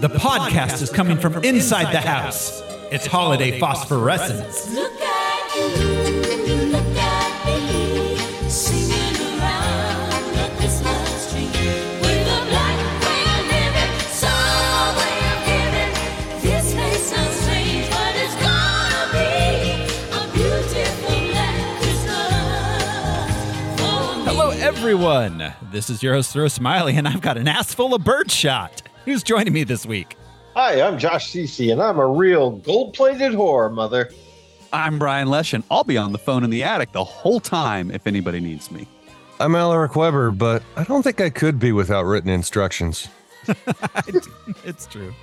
The podcast is coming from inside the house. It's holiday phosphorescence. Look at you, look at me, singing around the Christmas tree with a black crayon ribbon, some way of giving. This may sound strange, but it's gonna be a beautiful black Christmas. Hello, everyone. This is your host, Thoreau Smiley, and I've got an ass full of birdshot. Who's joining me this week? Hi, I'm Josh Cece, and I'm a real gold-plated whore, mother. I'm Brian Lesh, and I'll be on the phone in the attic the whole time if anybody needs me. I'm Alaric Weber, but I don't think I could be without written instructions. it's true.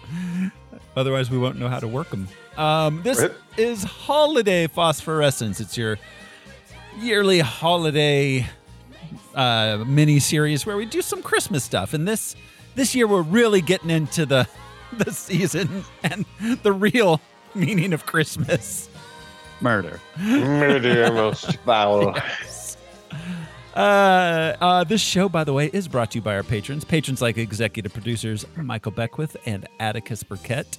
Otherwise, we won't know how to work them. Um, this Rip. is Holiday Phosphorescence. It's your yearly holiday uh, mini series where we do some Christmas stuff. And this this year, we're really getting into the the season and the real meaning of Christmas. Murder. Murder most foul. Uh, uh, this show, by the way, is brought to you by our patrons. Patrons like executive producers Michael Beckwith and Atticus Burkett.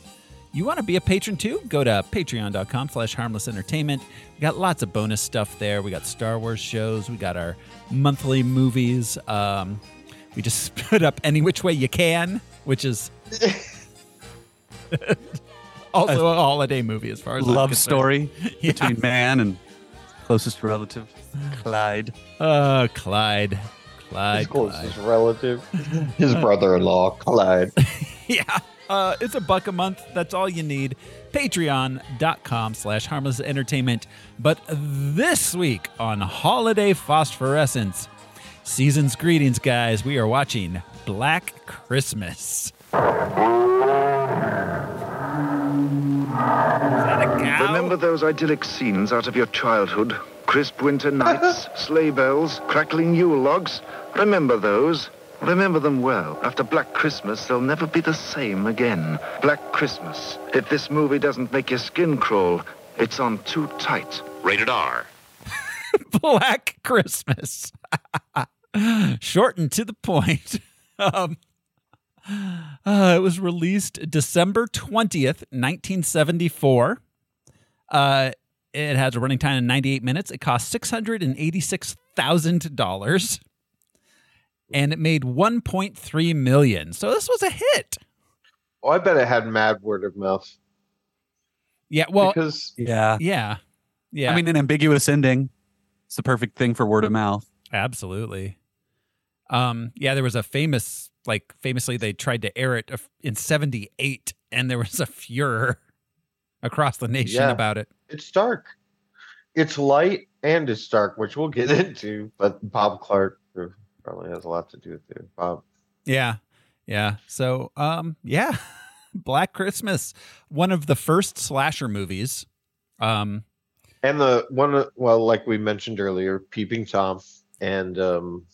You want to be a patron too? Go to patreon.com slash harmless entertainment. We got lots of bonus stuff there. We got Star Wars shows. We got our monthly movies. Um, we just put up Any Which Way You Can, which is also a holiday movie as far as I'm Love story Yeah. between man and closest relative, Clyde. Uh, Clyde. His Clyde. Clyde. closest relative, his brother-in-law, Clyde. Yeah. Uh, it's a buck a month. That's all you need. Patreon.com slash harmless entertainment. But this week on Holiday Phosphorescence, season's greetings, guys. We are watching Black Christmas. Is that a cow? Remember those idyllic scenes out of your childhood? Crisp winter nights, sleigh bells, crackling Yule logs? Remember those? Remember them well. After Black Christmas, they'll never be the same again. Black Christmas. If this movie doesn't make your skin crawl, it's on too tight. Rated R. Black Christmas. Short and to the point. Um, uh, it was released December 20th, 1974. Uh, it has a running time of 98 minutes. It cost $686,000 and it made 1.3 million. So this was a hit. Oh, I bet it had mad word of mouth Yeah, well, because Yeah. yeah. Yeah. I mean, an ambiguous ending. It's the perfect thing for word of mouth. Absolutely. Um, yeah, there was a famous, like, famously, they tried to air it in 78, and there was a furor across the nation Yeah. about it. it's dark. It's light and it's dark, which we'll get into. But Bob Clark probably has a lot to do with it. Bob. Yeah. Yeah. So, um, yeah. Black Christmas, one of the first slasher movies. Um, And the one, uh, well, like we mentioned earlier, Peeping Tom and um,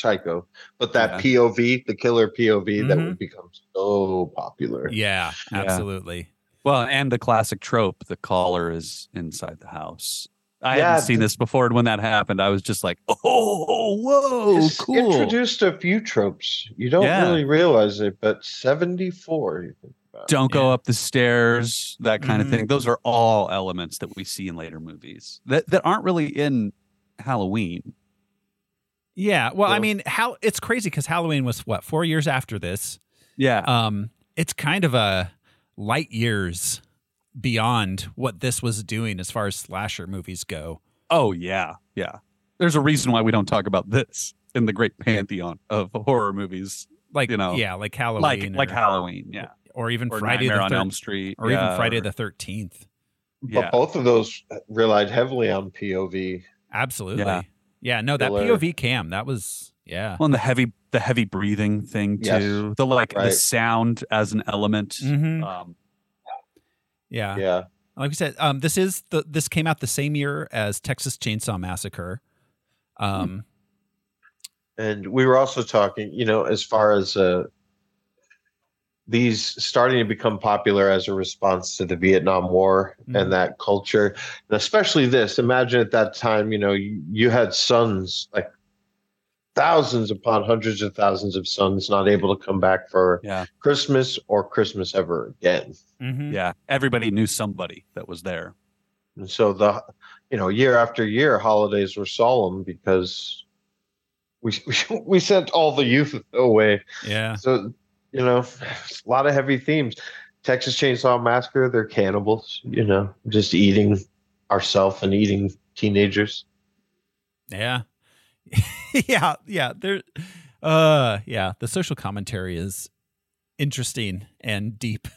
Psycho. But that POV, the killer POV, that Mhm. would become so popular. yeah, Yeah. absolutely. Well, and the classic trope the caller is inside the house. I Yeah, hadn't seen th- this before. And when that happened, I was just like, oh, whoa, cool. introduced a few tropes. You don't Yeah. really realize it, but 74. You think. Don't go Yeah. up the stairs, that kind Mhm. of thing. Those are all elements that we see in later movies that, that aren't really in Halloween. Yeah. Well, I mean, how it's crazy because Halloween was what four years after this. Yeah. um it's kind of a light years beyond what this was doing as far as slasher movies go Oh yeah, yeah. There's a reason why we don't talk about this in the great pantheon of horror movies, like You know, yeah like halloween like or, like Halloween, yeah, or even or friday Nightmare the on thir- Elm Street, or yeah, even friday or- the 13th But yeah. both of those relied heavily on POV. absolutely yeah, Yeah. no that Killer. pov cam that was yeah Well, and the heavy the heavy breathing thing Yes. too. The like the sound as an element. Mhm. Um, yeah Yeah. like we said um this is the this came out the same year as texas chainsaw massacre um And we were also talking, you know, as far as uh, these starting to become popular as a response to the Vietnam War Mhm. and that culture, and especially this. Imagine at that time, you know, you, you had sons like thousands upon hundreds of thousands of sons not able to come back for Yeah. Christmas or Christmas ever again. Mhm. Yeah. Everybody knew somebody that was there. And so the you know year after year holidays were solemn because we we, we sent all the youth away. Yeah. So you know, a lot of heavy themes. Texas Chainsaw Massacre, they're cannibals. You know, just eating ourselves and eating teenagers. Yeah. yeah. Yeah. There, uh, yeah. The social commentary is interesting and deep.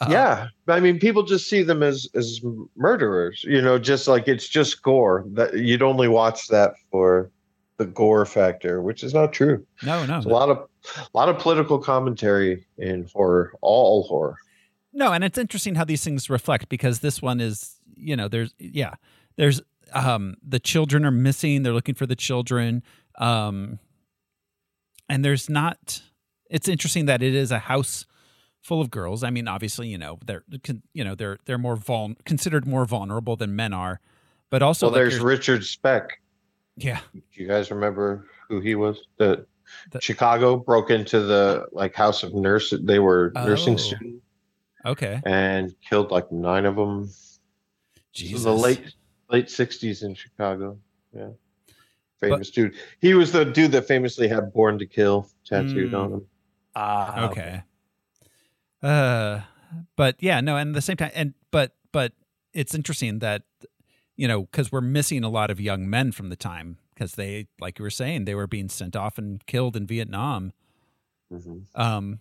Uh, yeah, I mean, people just see them as as murderers. You know, just like it's just gore. That you'd only watch that for the gore factor, which is not true. No, no. There's a lot of a lot of political commentary in horror, all horror. No, and it's interesting how these things reflect because this one is, you know, there's yeah, there's um the children are missing, they're looking for the children. Um and there's not it's interesting that it is a house full of girls. I mean, obviously, you know, they're you know, they're they're more vul- considered more vulnerable than men are. But also well, like, there's Richard Speck. Yeah. Do you guys remember who he was? The, The- Chicago broke into the like house of nurse. They were nursing Oh. students Okay. and killed like nine of them. Jesus. was the late late '60s in Chicago. Yeah, famous dude. He was the dude that famously had "Born to Kill" tattooed Mm. on him. Ah, okay. Uh, but yeah, no, and at the same time, and but but it's interesting that you know because we're missing a lot of young men from the time because they, like you were saying, they were being sent off and killed in Vietnam. Mhm. Um,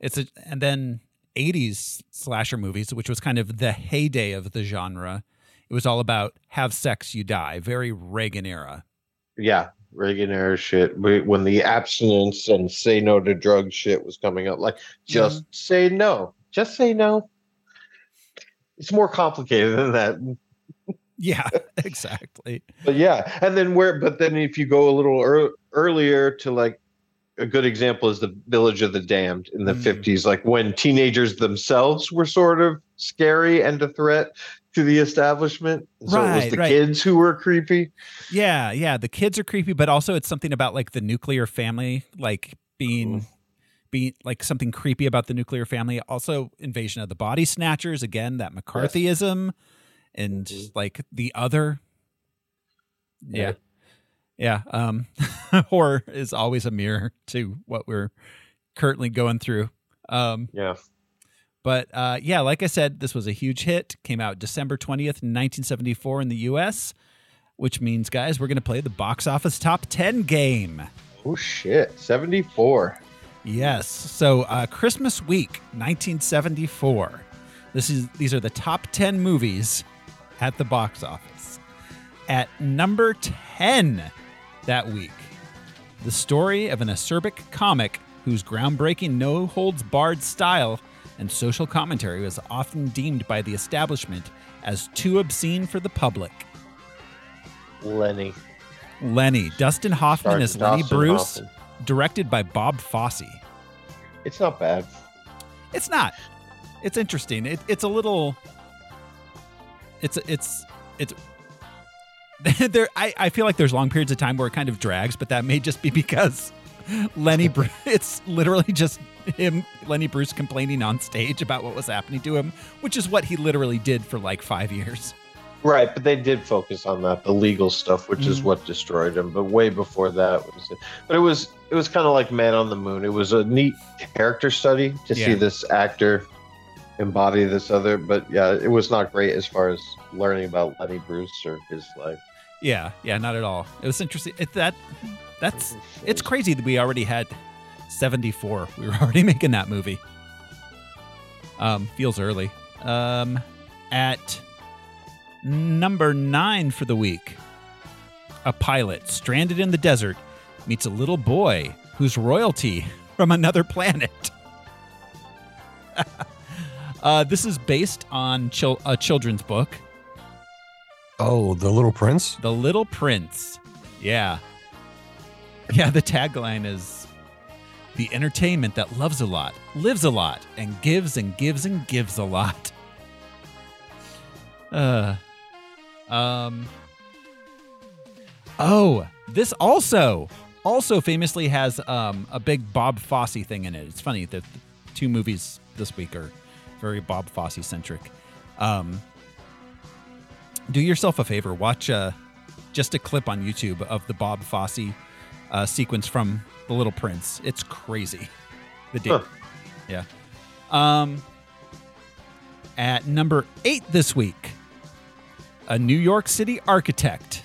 it's a and then '80s slasher movies, which was kind of the heyday of the genre. It was all about have sex, you die. Very Reagan era. Yeah, Reagan era shit. When the abstinence and say no to drugs shit was coming up, like just say no, just say no. It's more complicated than that. Yeah, exactly. but yeah and then where but then if you go a little ear earlier to like a good example is the village of the damned in the Mm. 50s like when teenagers themselves were sort of scary and a threat to the establishment so it was the right. kids who were creepy Yeah, yeah. The kids are creepy, but also it's something about like the nuclear family, like being being like something creepy about the nuclear family. Also, invasion of the body snatchers. Again, that McCarthyism and Mhm. like the other. Yeah. Yeah. Um horror is always a mirror to what we're currently going through. Um yeah but uh, yeah, like I said, this was a huge hit. Came out December 20th, 1974 in the US, which means, guys, we're going to play the box office top 10 game. oh shit 74 Yes. So uh, Christmas week, 1974. This is these are the top 10 movies at the box office. At number 10 that week, the story of an acerbic comic whose groundbreaking no holds barred style and social commentary was often deemed by the establishment as too obscene for the public. lenny Lenny, Dustin Hoffman as Lenny Dustin Bruce, Hoffman. directed by Bob Fosse. it's not bad It's not. It's interesting. It, it's a little. It's it's it's. there, I, I feel like there's long periods of time where it kind of drags, but that may just be because Lenny. It's literally just him, Lenny Bruce, complaining on stage about what was happening to him, which is what he literally did for like five years. right but they did focus on that the legal stuff which is Mhm. what destroyed him but way before that was it but it was it was kind of like man on the moon it was a neat character study to see this actor embody this other but yeah it was not great as far as learning about lenny bruce or his life Yeah, yeah, not at all. It was interesting. It, that that's it's crazy that we already had 74. We were already making that movie. Um, feels early. Um, at number nine for the week, a pilot stranded in the desert meets a little boy who's royalty from another planet. uh, this is based on chil- a children's book. Oh, the Little Prince. The Little Prince. Yeah. Yeah, the tagline is the entertainment that loves a lot, lives a lot, and gives and gives and gives a lot. Uh um Oh, this also also famously has um, a big Bob Fosse thing in it. It's funny that the two movies this week are very Bob Fosse centric. Um, do yourself a favor, watch uh, just a clip on YouTube of the Bob Fosse uh, sequence from The Little Prince. It's crazy. The date. Huh. Yeah. Um, at number eight this week, a New York City architect.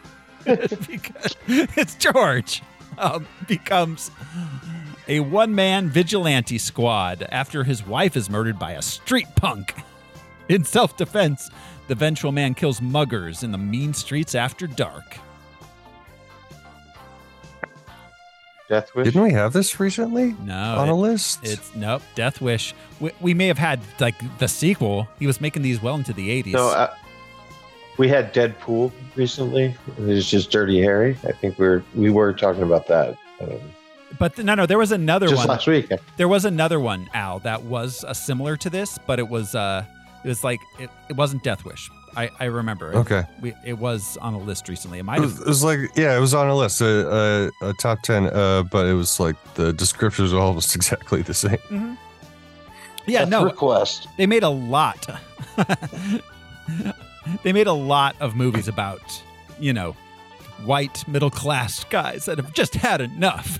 because it's George. Um, becomes a one man vigilante squad after his wife is murdered by a street punk. In self defense, the vengeful man kills muggers in the mean streets after dark. Death Wish. Didn't we have this recently No, on a list? it's nope. Death Wish. We, we may have had like the sequel. He was making these well into the 80s. No, uh, we had Deadpool recently. It was just Dirty Harry. I think we were we were talking about that um, but th- no, no, there was another just one. last week. There was another one, Al, that was uh, similar to this, but it was uh it was like it, it wasn't Death Wish. I, I remember. okay. We, it was on a list recently. It It might was, have it was like yeah, it was on a list, a, a, a top ten, uh, but it was like the descriptions were almost exactly the same. Yeah, Death no. request. They made a lot. they made a lot of movies about, you know, white middle class guys that have just had enough.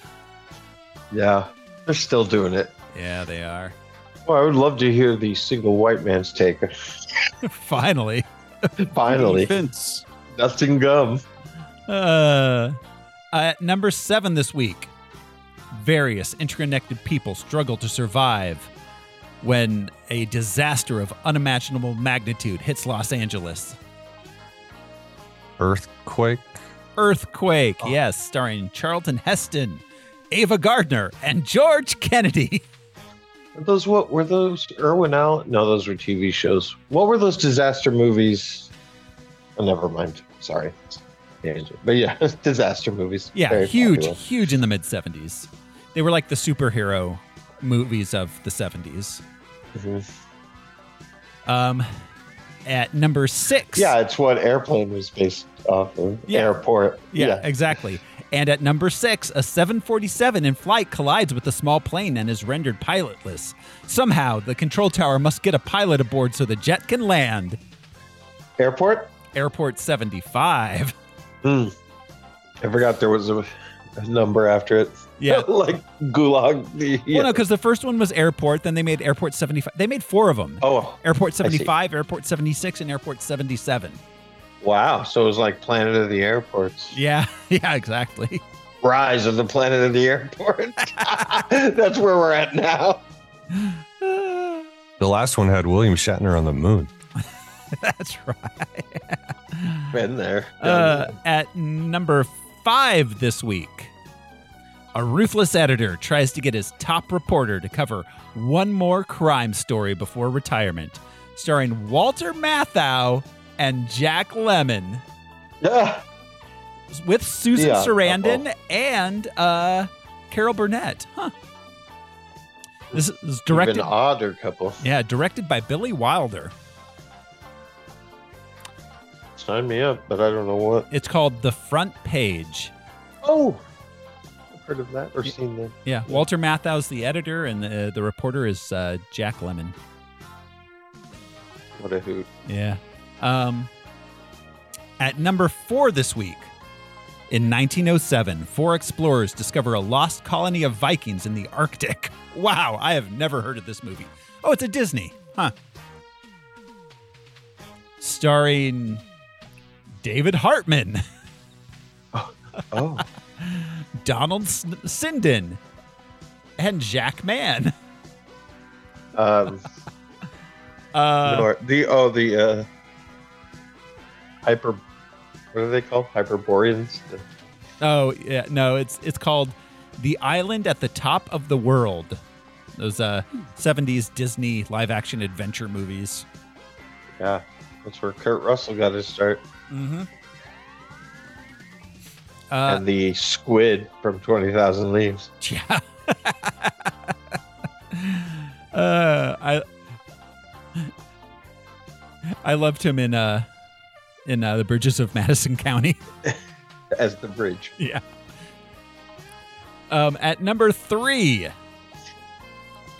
Yeah, they're still doing it. Yeah, they are. Well, I would love to hear the single white man's take. Finally. Finally, Vince. nothing gum. Uh, at number seven this week, various interconnected people struggle to survive when a disaster of unimaginable magnitude hits Los Angeles. Earthquake. Earthquake, yes, starring Charlton Heston, Ava Gardner, and George Kennedy. Were those what were those? Irwin Allen? No, those were TV shows. What were those disaster movies? Oh, never mind. Sorry. But yeah, disaster movies. Yeah, Very huge, popular. huge in the mid 70s. They were like the superhero movies of the 70s. Mhm. Um, at number six. Yeah, it's what Airplane was based off of. Yeah. Airport. Yeah, exactly. And at number six, a 747 in flight collides with a small plane and is rendered pilotless. Somehow, the control tower must get a pilot aboard so the jet can land. Airport? Airport 75. Hmm. I forgot there was a, a number after it. Yeah. like Gulag. The, Well, no, because the first one was Airport, then they made Airport 75. They made four of them Oh, Airport 75, Airport 76, and Airport 77. Wow. So it was like Planet of the Airports. Yeah, yeah, exactly. Rise of the Planet of the Airport. That's where we're at now. The last one had William Shatner on the moon. That's right. Been there. Uh, at number five this week, a ruthless editor tries to get his top reporter to cover one more crime story before retirement, starring Walter Matthau and Jack Lemmon, Ah, with Susan Yeah, Sarandon uh-oh. and uh, Carol Burnett. Huh. This is even directed. odder couple. Yeah, directed by Billy Wilder. Sign me up, but I don't know what. It's called The Front Page. Oh, I've heard of that or seen that. Yeah, Walter Matthau's the editor, and the the reporter is uh, Jack Lemmon. What a hoot. Yeah. Um, at number four this week, in 1907, four explorers discover a lost colony of Vikings in the Arctic. Wow, I have never heard of this movie. Oh, it's a Disney, huh? Starring David Hartman, Oh, Donald Sinden, and Jack Mann. um, Uh, the oh the uh, hyper. What are they called? Hyperboreans. Oh yeah, no, it's it's called The Island at the Top of the World. Those uh 70s Disney live action adventure movies. Yeah, that's where Kurt Russell got his start, Mm-hmm. Uh, and the squid from Twenty Thousand Leagues. yeah. uh, I I loved him in uh in uh, the Bridges of Madison County. as the bridge. yeah. Um, at number three,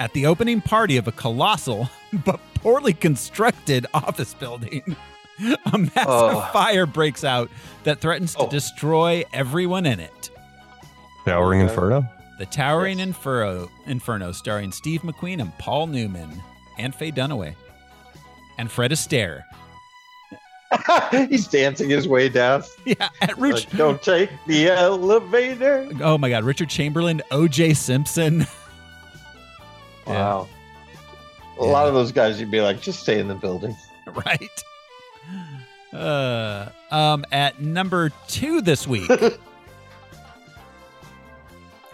at the opening party of a colossal but poorly constructed office building, a massive Oh. fire breaks out that threatens to Oh. destroy everyone in it. Towering Okay. Inferno. The Towering Yes. Inferno, Inferno, starring Steve McQueen and Paul Newman, and Faye Dunaway, and Fred Astaire. He's dancing his way down. Yeah, at Rich. Like, Don't take the elevator. Oh my God, Richard Chamberlain, O.J. Simpson. Yeah. Wow. A Yeah. lot of those guys, you'd be like, just stay in the building. right? Uh, um, at number two this week,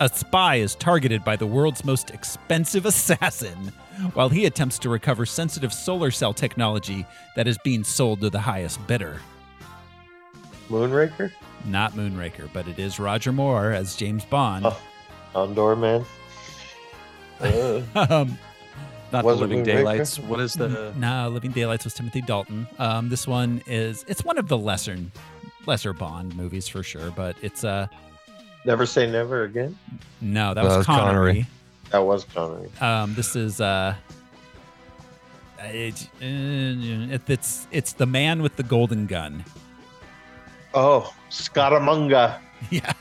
a spy is targeted by the world's most expensive assassin while he attempts to recover sensitive solar cell technology that is being sold to the highest bidder. Moonraker? Not Moonraker, but it is Roger Moore as James Bond. Oh. Condor Man? Uh, Um, Not Was the Living Daylights. What is the? no, Living Daylights was Timothy Dalton. Um, this one is it's one of the lesser lesser Bond movies for sure, but it's uh never say never again? no, that That was was Connery. Connery. That was Connery. Um, this is uh, it, uh, it's it's the man with the golden gun. Oh, Scaramanga. Yeah,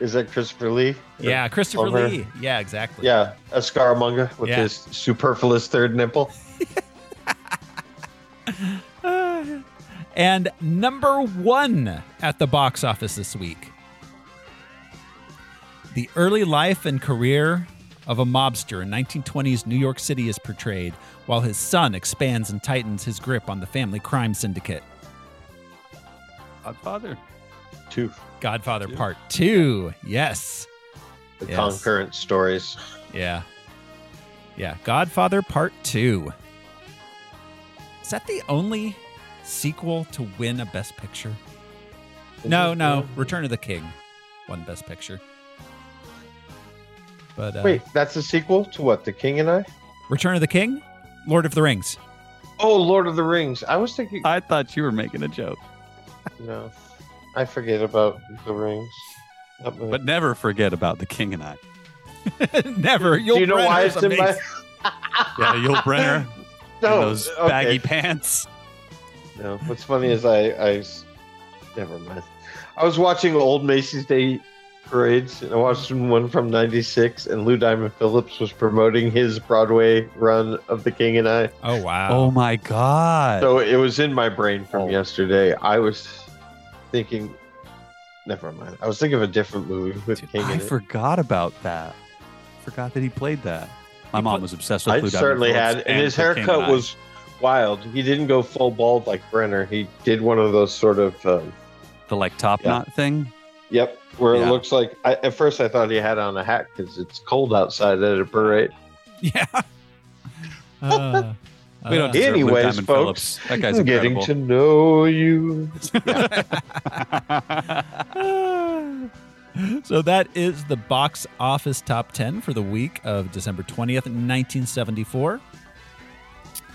Is that Christopher Lee? yeah, Christopher Over- Lee. Yeah, exactly. Yeah, a Scaramanga with Yeah. his superfluous third nipple. And number one at the box office this week. The early life and career of a mobster in 1920s New York City is portrayed, while his son expands and tightens his grip on the family crime syndicate. Godfather. Two. Godfather Two. Part 2. Yes. The Yes. concurrent stories. Yeah. Yeah. Godfather Part 2. Is that the only sequel to win a Best Picture? Is No, it? no. Return of the King won Best Picture. But uh, Wait, that's a sequel to what? The King and I? Return of the King? Lord of the Rings. Oh, Lord of the Rings. I was thinking. I thought you were making a joke, no, I forget about the rings. But never forget about the King and I. Never. You'll do you know why it's in my? Yeah, Yul Brynner no, in those okay. baggy pants. No, what's funny is I, I, never mind. I was watching old Macy's Day parades, and I watched one from '96, and Lou Diamond Phillips was promoting his Broadway run of The King and I. Oh, wow. Oh my God! So it was in my brain from Oh. yesterday. I was thinking, never mind. I was thinking of a different movie with Dude, King I in it. forgot about that. Forgot that he played that. My He mom put- was obsessed with I Lou Diamond certainly Phillips had, and his The and haircut was wild. He didn't go full bald like Brynner. He did one of those sort of, um, the like top Yeah. knot thing. yep, where Yeah. it looks like. I, at first, I thought he had on a hat because it's cold outside at a parade. Yeah. Uh, We don't uh, deserve Anyways, folks, Phillips. That guy's getting to know you. so that is the box office top 10 for the week of December 20th, 1974.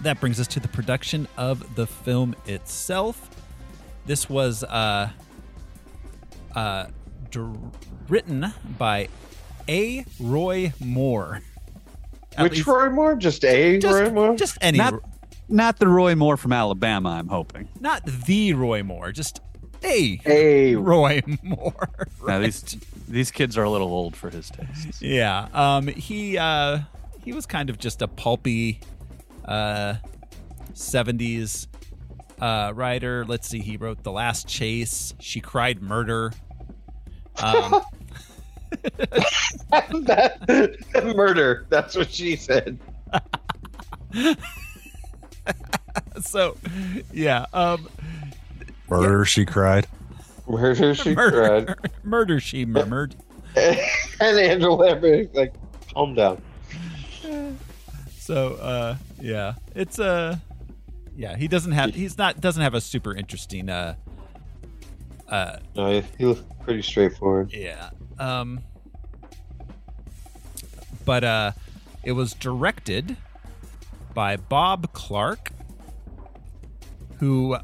That brings us to the production of the film itself. This was uh, uh, dr- written by A. Roy Moore. At Which least- Roy Moore? Just a just, Roy Moore? just any, not, not the Roy Moore from Alabama. I'm hoping. not the Roy Moore, just a a Roy Moore. Now these these kids are a little old for his tastes. Yeah. Um he uh he was kind of just a pulpy uh 70s uh writer. Let's see, he wrote The Last Chase, She Cried Murder. Um that, murder. That's what she said. so yeah, um Murder, she cried. Murder. She murder cried. murder she murmured. and Andrew Lambert like, calm down. So uh yeah, it's uh yeah, he doesn't have he's not doesn't have a super interesting uh uh No, he- was pretty straightforward. Yeah. Um but uh it was directed by Bob Clark who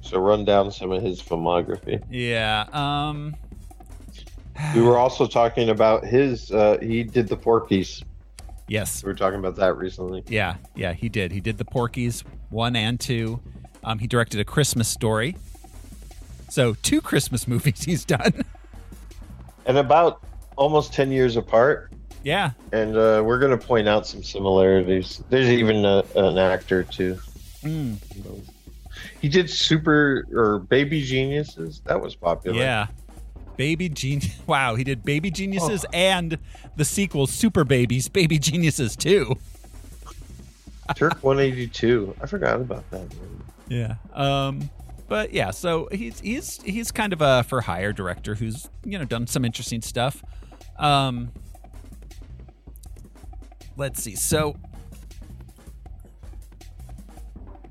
So run down some of his filmography. yeah, um We were also talking about his. Uh, he did the Porky's. Yes. We were talking about that recently. Yeah, yeah, he did. He did the Porky's one and two. Um, he directed a Christmas story. So two Christmas movies he's done. And about almost ten years apart. yeah. And uh, we're going to point out some similarities. There's even a, an actor too. Mm, He did Super or Baby Geniuses. That was popular. yeah. Baby Genius. Wow, he did Baby Geniuses and the sequel Super Babies, Baby Geniuses too. Turk 182. I forgot about that. One. Yeah. Um but yeah, so he's he's he's kind of a for hire director who's, you know, done some interesting stuff. Um Let's see. So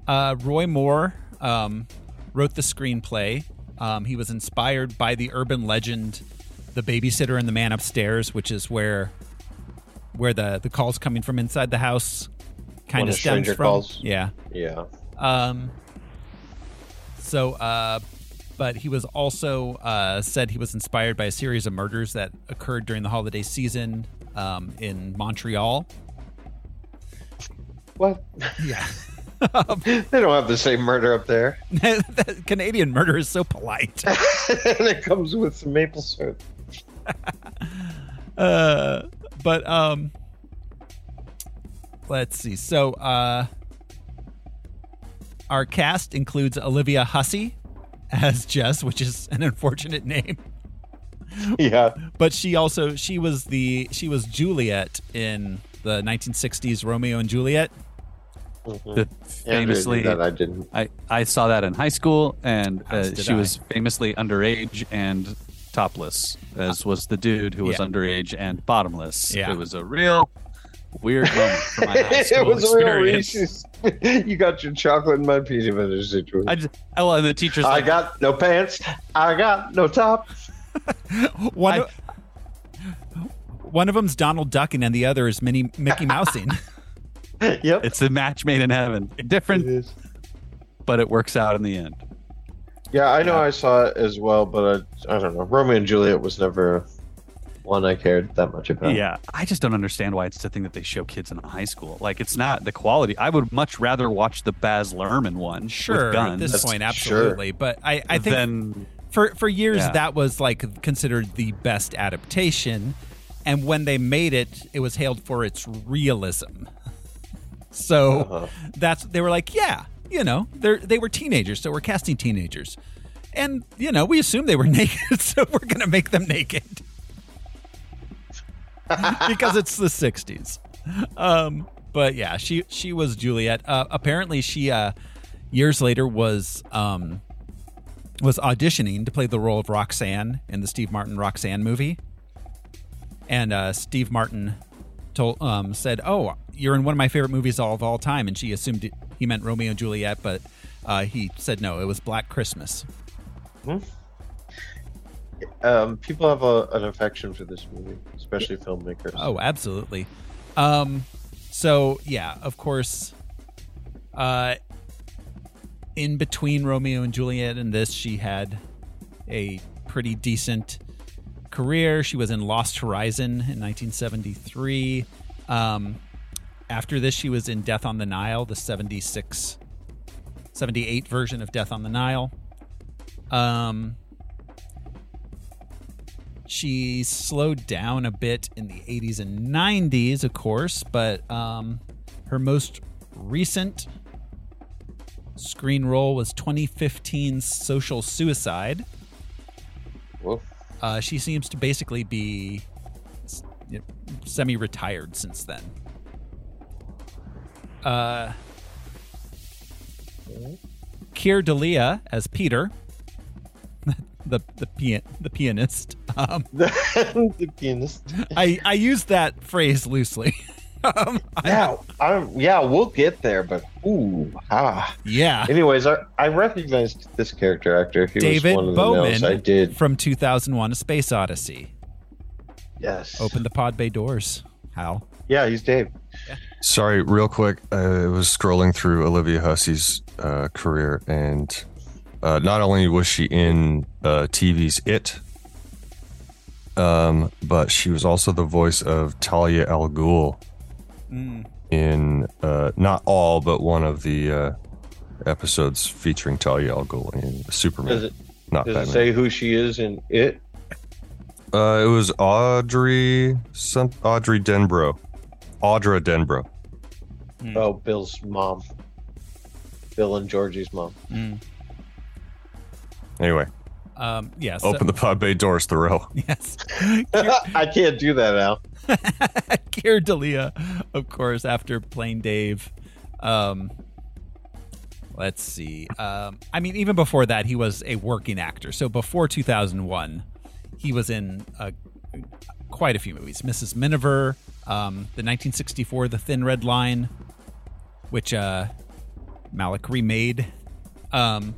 uh Roy Moore um wrote the screenplay. Um he was inspired by the urban legend The Babysitter and the Man Upstairs, which is where where the the calls coming from inside the house kind of stems from. calls. Yeah. Yeah. Um, so, uh, but he was also uh, said he was inspired by a series of murders that occurred during the holiday season um, in Montreal. What? Yeah. they don't have the same murder up there. the Canadian murder is so polite. and it comes with some maple syrup. Uh, but um, let's see. So, uh, our cast includes Olivia Hussey as Jess, which is an unfortunate name. Yeah. but she also she was the she was Juliet in the 1960s Romeo and Juliet. Mhm. The famously, did that I didn't. I, I saw that in high school, and uh, she I. was famously underage and topless, as was the dude who was Yeah. underage and bottomless. Yeah. It was a real weird moment for my high it was a real experience. Reese's. you got your chocolate and my peanut butter situation. I I, just, oh, I well, the teacher's like, got no pants. I got no top. One I- of, one of them's Donald Ducking and the other is Minnie Mickey Mousing. Yep. it's a match made in heaven. Different, It is. but it works out in the end. Yeah, I know I saw it as well, but I, I don't know. Romeo and Juliet was never one I cared that much about. Yeah, I just don't understand why it's the thing that they show kids in high school. Like, it's not the quality. I would much rather watch the Baz Luhrmann one. sure, with at this That's- point, sure. absolutely. But I, I think than for for years Yeah. that was like considered the best adaptation, and when they made it, it was hailed for its realism. So Uh-huh. that's they were like, yeah, you know, they they were teenagers, so we're casting teenagers, and you know, we assume they were naked, so we're gonna make them naked because it's the '60s. Um, but yeah, she she was Juliet. Uh, apparently, she uh, years later was um, was auditioning to play the role of Roxanne in the Steve Martin Roxanne movie, and uh, Steve Martin told um, said, "Oh, you're in one of my favorite movies all of all time," and she assumed he meant Romeo and Juliet, but uh, he said no, it was Black Christmas. Um, people have a, an affection for this movie, especially filmmakers. Oh, absolutely. Um, so yeah, of course. Uh, in between Romeo and Juliet and this, she had a pretty decent career. She was in Lost Horizon in 1973. Um, after this, she was in Death on the Nile, the 76, 78 version of Death on the Nile. Um, she slowed down a bit in the 80s and 90s, of course, but um, her most recent screen role was 2015's Social Suicide. Uh, she seems to basically be semi retired since then. Uh, Keir Dullea as Peter, the the pian- the pianist. Um, the pianist. I I use that phrase loosely. um, Yeah, I'm, yeah, we'll get there, but ooh, ah. yeah. Anyways, I, I recognized this character actor. He David was one of the Bowman no's I did. from 2001: A Space Odyssey. Yes. Open the pod bay doors. Hal. Yeah, he's Dave. Sorry, real quick. I was scrolling through Olivia Hussey's uh, career, and uh, not only was she in uh, TV's It, Um, but she was also the voice of Talia al Ghul Mm. in uh, not all, but one of the uh, episodes featuring Talia al Ghul in Superman. Does it not does it say who she is in it? Uh, it was Audrey, some Audrey Denbrough, Audra Denbrough. Hmm. Oh, Bill's mom. Bill and Georgie's mom. Mm. Anyway, Um, yeah. So, open the pod bay doors, Thoreau. Yes. I can't do that now. Keir Dullea, of course, after playing Dave. Um, let's see. Um, I mean, even before that, he was a working actor. So before 2001, he was in uh, quite a few movies. Mrs. Miniver, um, the 1964 The Thin Red Line, which uh, Malick remade. Um,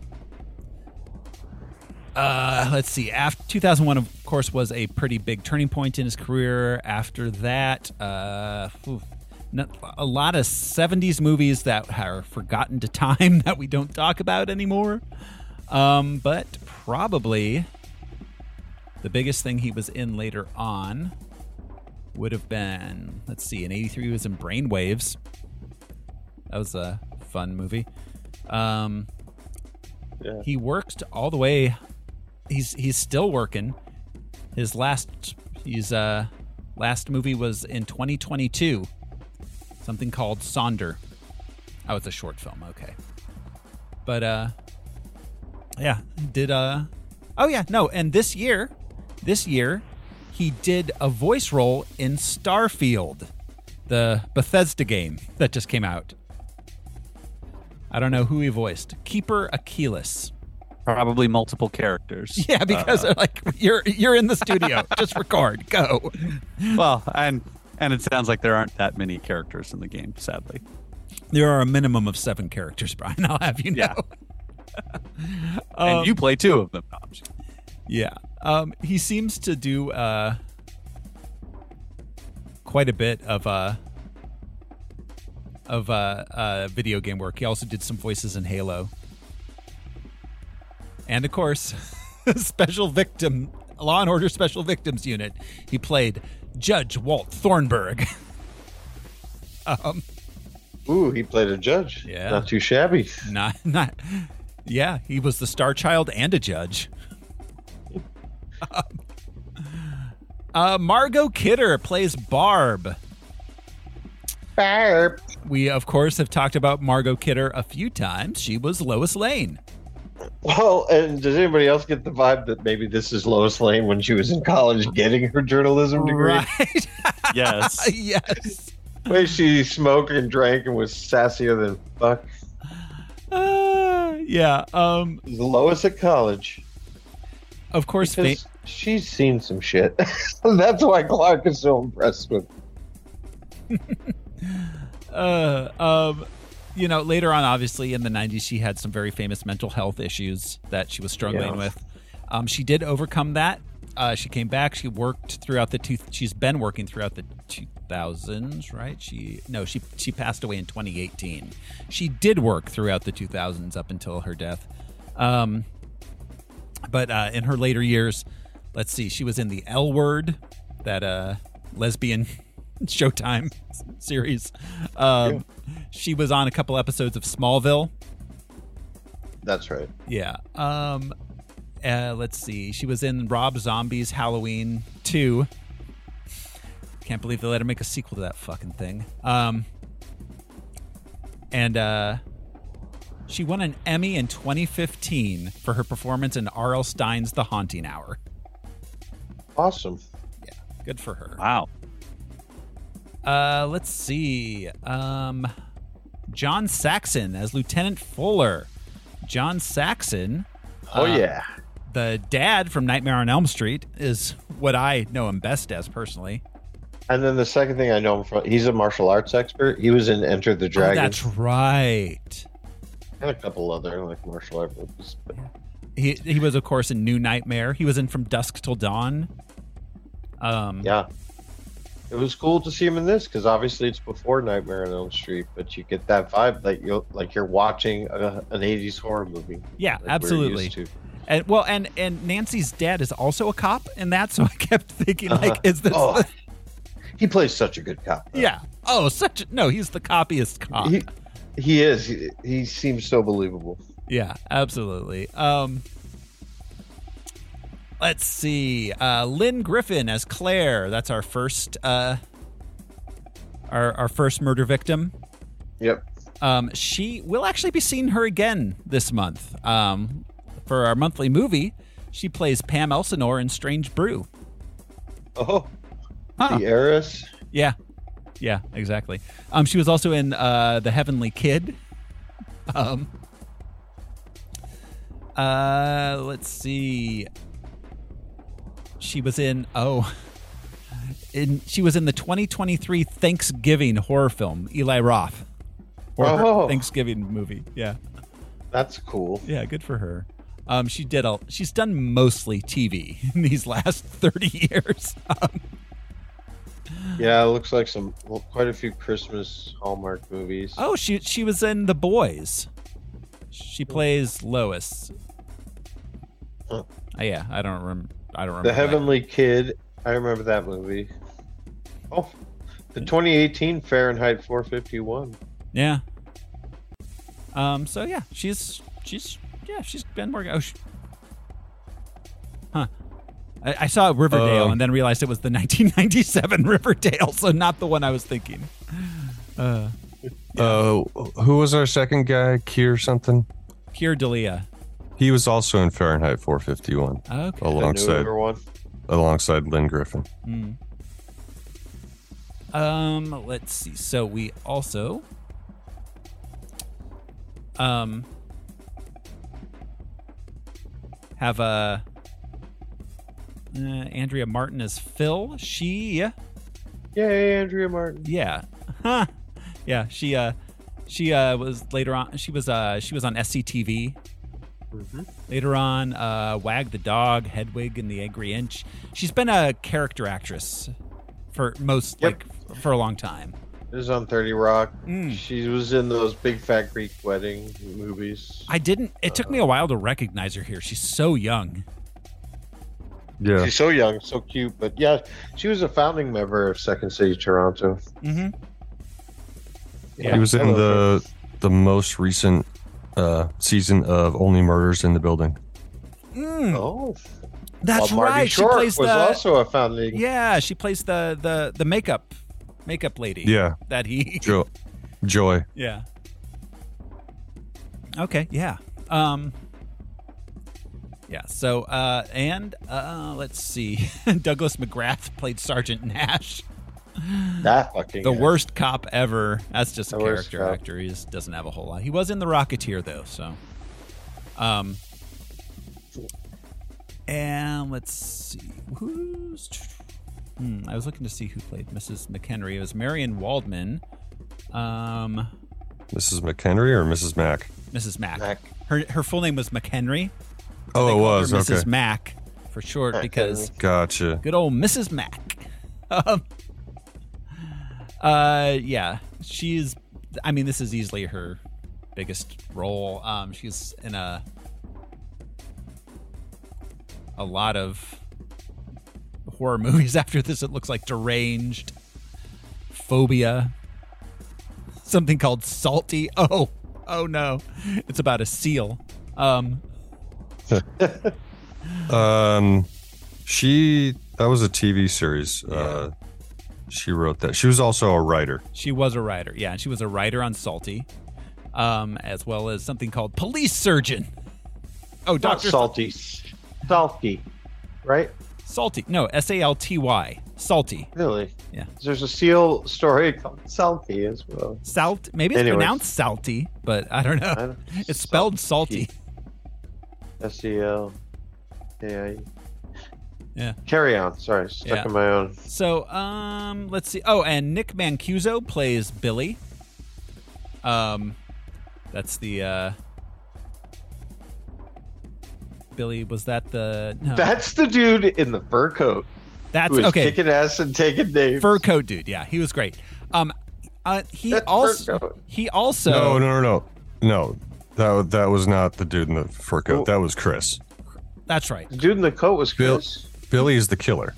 uh, let's see. After 2001, of course, was a pretty big turning point in his career. After that, uh, a lot of 70s movies that are forgotten to time that we don't talk about anymore. Um, but probably the biggest thing he was in later on would have been, let's see, in 83 he was in Brainwaves. That was a fun movie. Um, Yeah. he worked all the way he's he's still working. His last he's uh last movie was in 2022 something called sonder. Oh it's a short film. Okay. But uh yeah did uh oh yeah no and this year this year he did a voice role in starfield the bethesda game that just came out. I don't know who he voiced. Keeper Aquilus Probably multiple characters. Yeah, because they're like you're you're in the studio. Just record. Go. Well, and and it sounds like there aren't that many characters in the game, sadly. There are a minimum of seven characters, Brian. I'll have you know. Yeah. Um, and you play two of them. No, I'm just kidding. Yeah. Um, he seems to do uh, quite a bit of uh, of uh, uh, video game work. He also did some voices in Halo, and of course, Special Victim Law and Order Special Victims Unit. He played Judge Walt Thornburg. um, Ooh, he played a judge. Yeah. Not too shabby. not not. Yeah, he was the star child and a judge. Uh, Margot Kidder plays Barb. Barb. We, of course, have talked about Margot Kidder a few times. She was Lois Lane. Well, and does anybody else get the vibe that maybe this is Lois Lane when she was in college getting her journalism degree? Right. Yes. yes. Way she smoked and drank and was sassier than fuck. Uh, yeah. Um, Lois at college? of course, fa- she's seen some shit. That's why Clark is so impressed with. uh, um, you know, later on, obviously in the '90s, she had some very famous mental health issues that she was struggling Yeah. with. Um, she did overcome that. Uh, she came back. She worked throughout the two. She's been working throughout the 2000s, right? She no, she she passed away in 2018. She did work throughout the 2000s up until her death. Um, but uh, in her later years, let's see, she was in the L Word, that uh, lesbian Showtime series. Um, She was on a couple episodes of Smallville. That's right. Yeah. Um, uh, let's see. She was in Rob Zombie's Halloween 2. Can't believe they let her make a sequel to that fucking thing. Um, and uh, she won an Emmy in 2015 for her performance in R.L. Stine's The Haunting Hour. Awesome. Yeah, good for her. Wow. Uh, let's see. Um, John Saxon as Lieutenant Fuller. John Saxon, Oh Uh, yeah. the dad from Nightmare on Elm Street, is what I know him best as personally. And then the second thing I know him from, he's a martial arts expert. He was in Enter the Oh, Dragon that's right. and a couple other like martial arts. But He he was of course in New Nightmare. He was in From Dusk Till Dawn. Um, yeah, it was cool to see him in this because obviously it's before Nightmare on Elm Street, but you get that vibe like you like you're watching a, an '80s horror movie. yeah, like absolutely. And well, and and Nancy's dad is also a cop in that, so I kept thinking like, is this? Oh, the- he plays such a good cop. though. yeah. Oh, such a, no, he's the coppiest cop. He, he is. He, he seems so believable. Yeah, absolutely. Um, let's see. Uh, Lynne Griffin as Claire. That's our first. Uh, our our first murder victim. Yep. Um, she will actually be seeing her again this month. Um, for our monthly movie, she plays Pam Elsinore in Strange Brew. Oh, Huh. the heiress. Yeah, yeah, exactly. Um, she was also in uh, The Heavenly Kid. Um, uh, let's see. She was in oh, in she was in the 2023 Thanksgiving horror film Eli Roth. Horror Oh. Thanksgiving movie. Yeah, That's cool. yeah, good for her. Um, she did a. She's done mostly TV in these last 30 years. Um, Yeah, it looks like some well, quite a few Christmas Hallmark movies. Oh, she she was in The Boys. She plays Lois. Huh. Oh, yeah, I don't remember. I don't remember. the that. Heavenly Kid. I remember that movie. Oh, the 2018 Fahrenheit 451. Yeah. Um. So yeah, she's she's yeah she's been working. Oh. She, huh. I, I saw Riverdale Um, and then realized it was the 1997 Riverdale, so not the one I was thinking. Uh, Uh, who was our second guy? Keir something. Keir Dullea. He was also in Fahrenheit 451 Okay. Alongside newer one. alongside Lynne Griffin. Mm. Um, let's see. So we also um have a uh, Andrea Martin as Phil. She Yay, Andrea Martin. yeah. Huh. Yeah, she uh she uh was later on she was uh she was on SCTV. Mhm. Later on, uh Wag the Dog, Hedwig and the Angry Inch. She's been a character actress for most Yep. like for a long time. It was on 30 Rock. Mm. She was in those Big Fat Greek Wedding movies. I didn't it took me a while to recognize her here. She's so young. Yeah. She's so young, so cute, but yeah, she was a founding member of Second City Toronto. Mm-hmm. he was in the the most recent uh, season of Only Murders in the Building. Mm, Oh, that's well, Marty right. Short she plays was the also a founding. Yeah, she plays the the the makeup makeup lady. Yeah. That he Jo- Joy. Yeah. Okay, yeah. Um Yeah, so uh and uh let's see. Douglas McGrath played Sergeant Nash. That fucking The guy. worst cop ever. That's just a The worst character actor. He just doesn't have a whole lot. He was in The Rocketeer though, so um and let's see who's hmm, I was looking to see who played Mrs. McHenry. It was Marian Waldman. Um Mrs. McHenry or Mrs. Mack? Mrs. Mack. Mack. Her her full name was McHenry. Oh, it was. Mrs. Okay. Mack for short because Gotcha. good old Mrs. Mack. um, uh, yeah, she's. I mean, this is easily her biggest role. Um, she's in a a lot of horror movies after this. It looks like Deranged, Phobia, something called Salty. Oh, oh no, it's about a seal. Um, Um, she that was a TV series. Uh, she wrote that. She was also a writer. She was a writer, yeah, and she was a writer on Salty, um, as well as something called Police Surgeon. Oh, Doctor salty, salty, right? Salty. No, S A L T Y. Salty. Really? Yeah. There's a seal story called Salty as well. Salt. Maybe it's Anyways. pronounced salty, but I don't know. I don't- It's spelled salty. S E L. Yeah. Yeah. Carry on. Sorry, stuck Yeah. in my own. So, um, let's see. Oh, and Nick Mancuso plays Billy. Um, that's the uh, Billy. Was that the? No, That's the dude in the fur coat that's who was okay. kicking ass and taking names. Fur coat dude. Yeah, he was great. Um, uh, he That's also he also no, no, no, no, no. That that was not the dude in the fur coat. Who- That was Chris. That's right. The dude in the coat was Bill- Chris. Billy is the killer.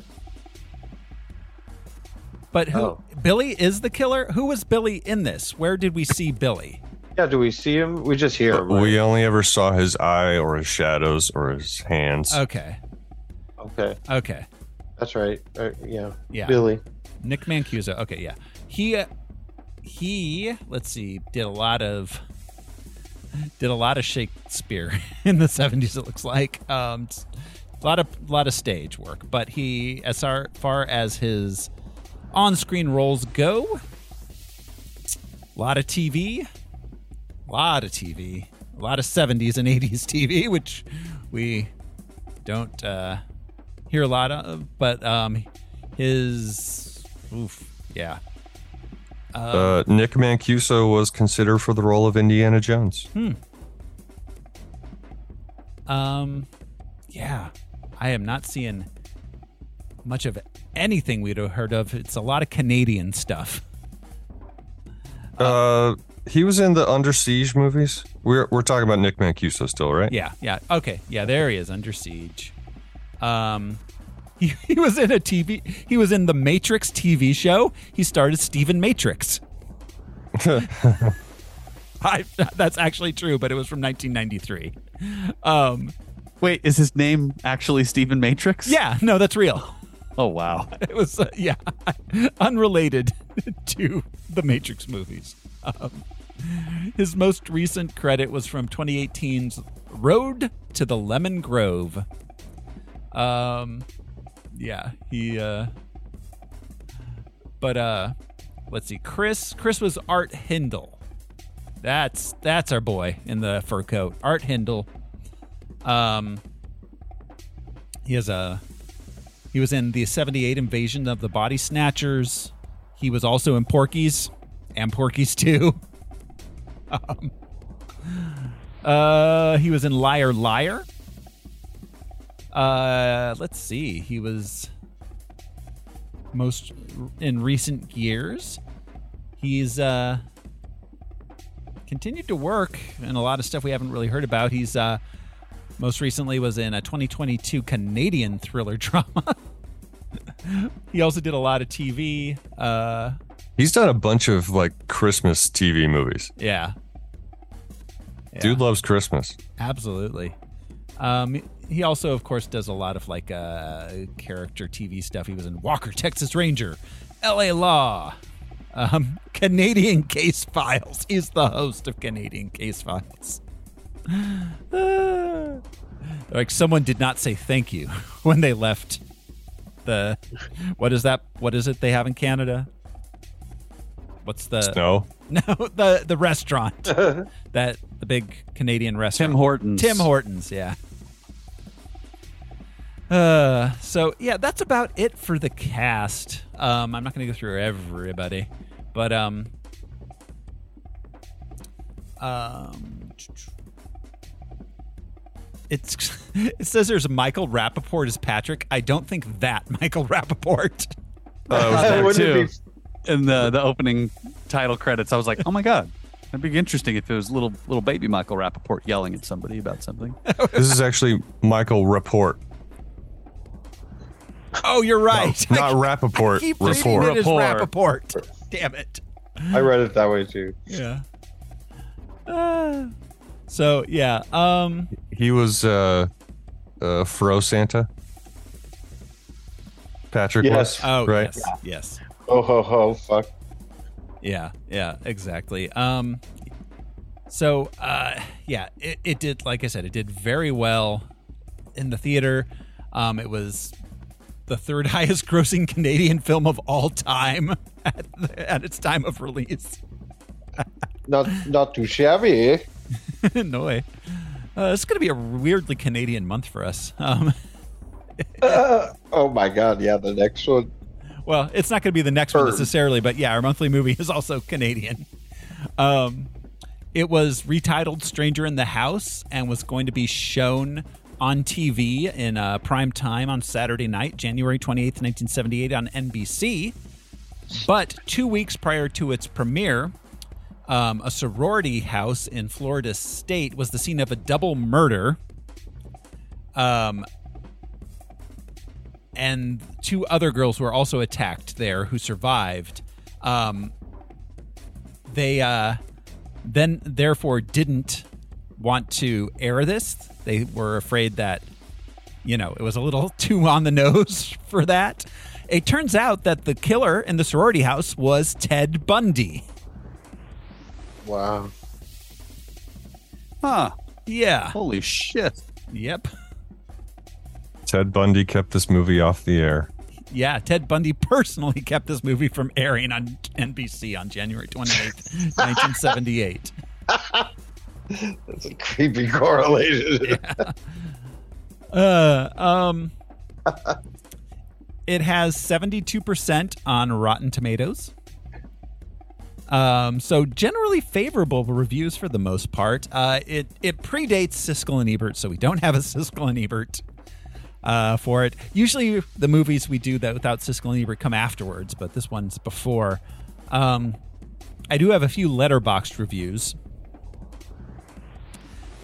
But who? Oh. Billy is the killer. Who was Billy in this? Where did we see Billy? Yeah, do we see him? We just hear him. We only ever saw his eye or his shadows or his hands. Okay. Okay, Okay. that's right. Uh, yeah. Yeah. Billy. Nick Mancuso. Okay, yeah. He uh, he let's see, did a lot of did a lot of Shakespeare in the 70s it looks like. Um a lot of lot of stage work, but he as far, far as his on-screen roles go, a lot of TV, a lot of TV, a lot of 70s and 80s TV, which we don't uh, hear a lot of, but um, his, oof, yeah, Uh, Nick Mancuso was considered for the role of Indiana Jones. Hmm. um, yeah, I am not seeing much of anything we'd have heard of. It's a lot of Canadian stuff. Uh, he was in the Under Siege movies. We're we're talking about Nick Mancuso still, right? Yeah, yeah, okay, yeah, there he is, Under Siege. Um, he, he was in a TV. He was in the Matrix TV show. He started Steven Matrix. I, that's actually true, but it was from 1993. Um, Wait, is his name actually Stephen Matrix? yeah, no, that's real. Oh wow. It was, uh, yeah, unrelated to the Matrix movies. Um, his most recent credit was from 2018's Road to the Lemon Grove. Um, yeah, he, uh, but, uh, let's see, Chris, Chris was Art Hindle. That's, that's our boy in the fur coat, Art Hindle. Um, he has a, he was in the 78 invasion of the Body Snatchers. He was also in Porky's and Porky's 2. Um, uh, he was in Liar Liar. Uh, let's see. He was most in recent years. He's uh continued to work in a lot of stuff we haven't really heard about. He's uh most recently was in a 2022 Canadian thriller drama. he also did a lot of TV. Uh, He's done a bunch of like Christmas TV movies. yeah, Yeah, Dude loves Christmas. absolutely. Um, he also, of course, does a lot of like uh, character TV stuff. He was in Walker, Texas Ranger, L.A. Law, um, Canadian Case Files. He's the host of Canadian Case Files. Like someone did not say thank you when they left the what is that what is it they have in canada? What's the? No. no the the restaurant. That the big canadian restaurant. Tim Hortons. tim hortons yeah. Uh so yeah that's about it for the cast. Um i'm not gonna go through everybody but um um it's it says there's Michael Rapaport as Patrick. I don't think that Michael Rapaport. Uh, was there too. be- In the the opening title credits, I was like, oh my god. That'd be interesting if it was little little baby Michael Rapaport yelling at somebody about something. This is actually Michael Rapport. Oh, you're right. Not I Rapaport. keep reading Rapport. it as Rapaport. Damn it. I read it that way too. Yeah. Uh, so yeah. Um. He was uh, uh, Fro Santa. Patrick Yes. was. Oh right. yes. Yes. Oh ho ho fuck. Yeah. Yeah. Exactly. Um. So uh, yeah, it, it did. Like I said, it did very well in the theater. Um, it was the third highest grossing Canadian film of all time at, at its time of release. Not not too shabby. eh? no way. Uh, it's going to be a weirdly Canadian month for us. Um, Oh my god, yeah, the next one. well, it's not going to be the next one necessarily, but yeah, our monthly movie is also Canadian. Um, it was retitled Stranger in the House and was going to be shown on TV in uh, prime time on Saturday night, January 28th, 1978, on NBC. But two weeks prior to its premiere, um, a sorority house in Florida State was the scene of a double murder. Um, and two other girls were also attacked there who survived. Um, they uh, then therefore didn't want to air this. They were afraid that you know it was a little too on the nose for that. It turns out that the killer in the sorority house was Ted Bundy. Wow. Huh. Yeah. Holy shit. Yep. Ted Bundy kept this movie off the air. Yeah, Ted Bundy personally kept this movie from airing on NBC on January 28th, 1978. That's a creepy correlation. Uh, um, it has 72% on Rotten Tomatoes. Um, so generally favorable reviews for the most part. Uh, it it predates Siskel and Ebert, so we don't have a Siskel and Ebert uh, for it. Usually, the movies we do that without Siskel and Ebert come afterwards, but this one's before. Um, I do have a few Letterboxd reviews.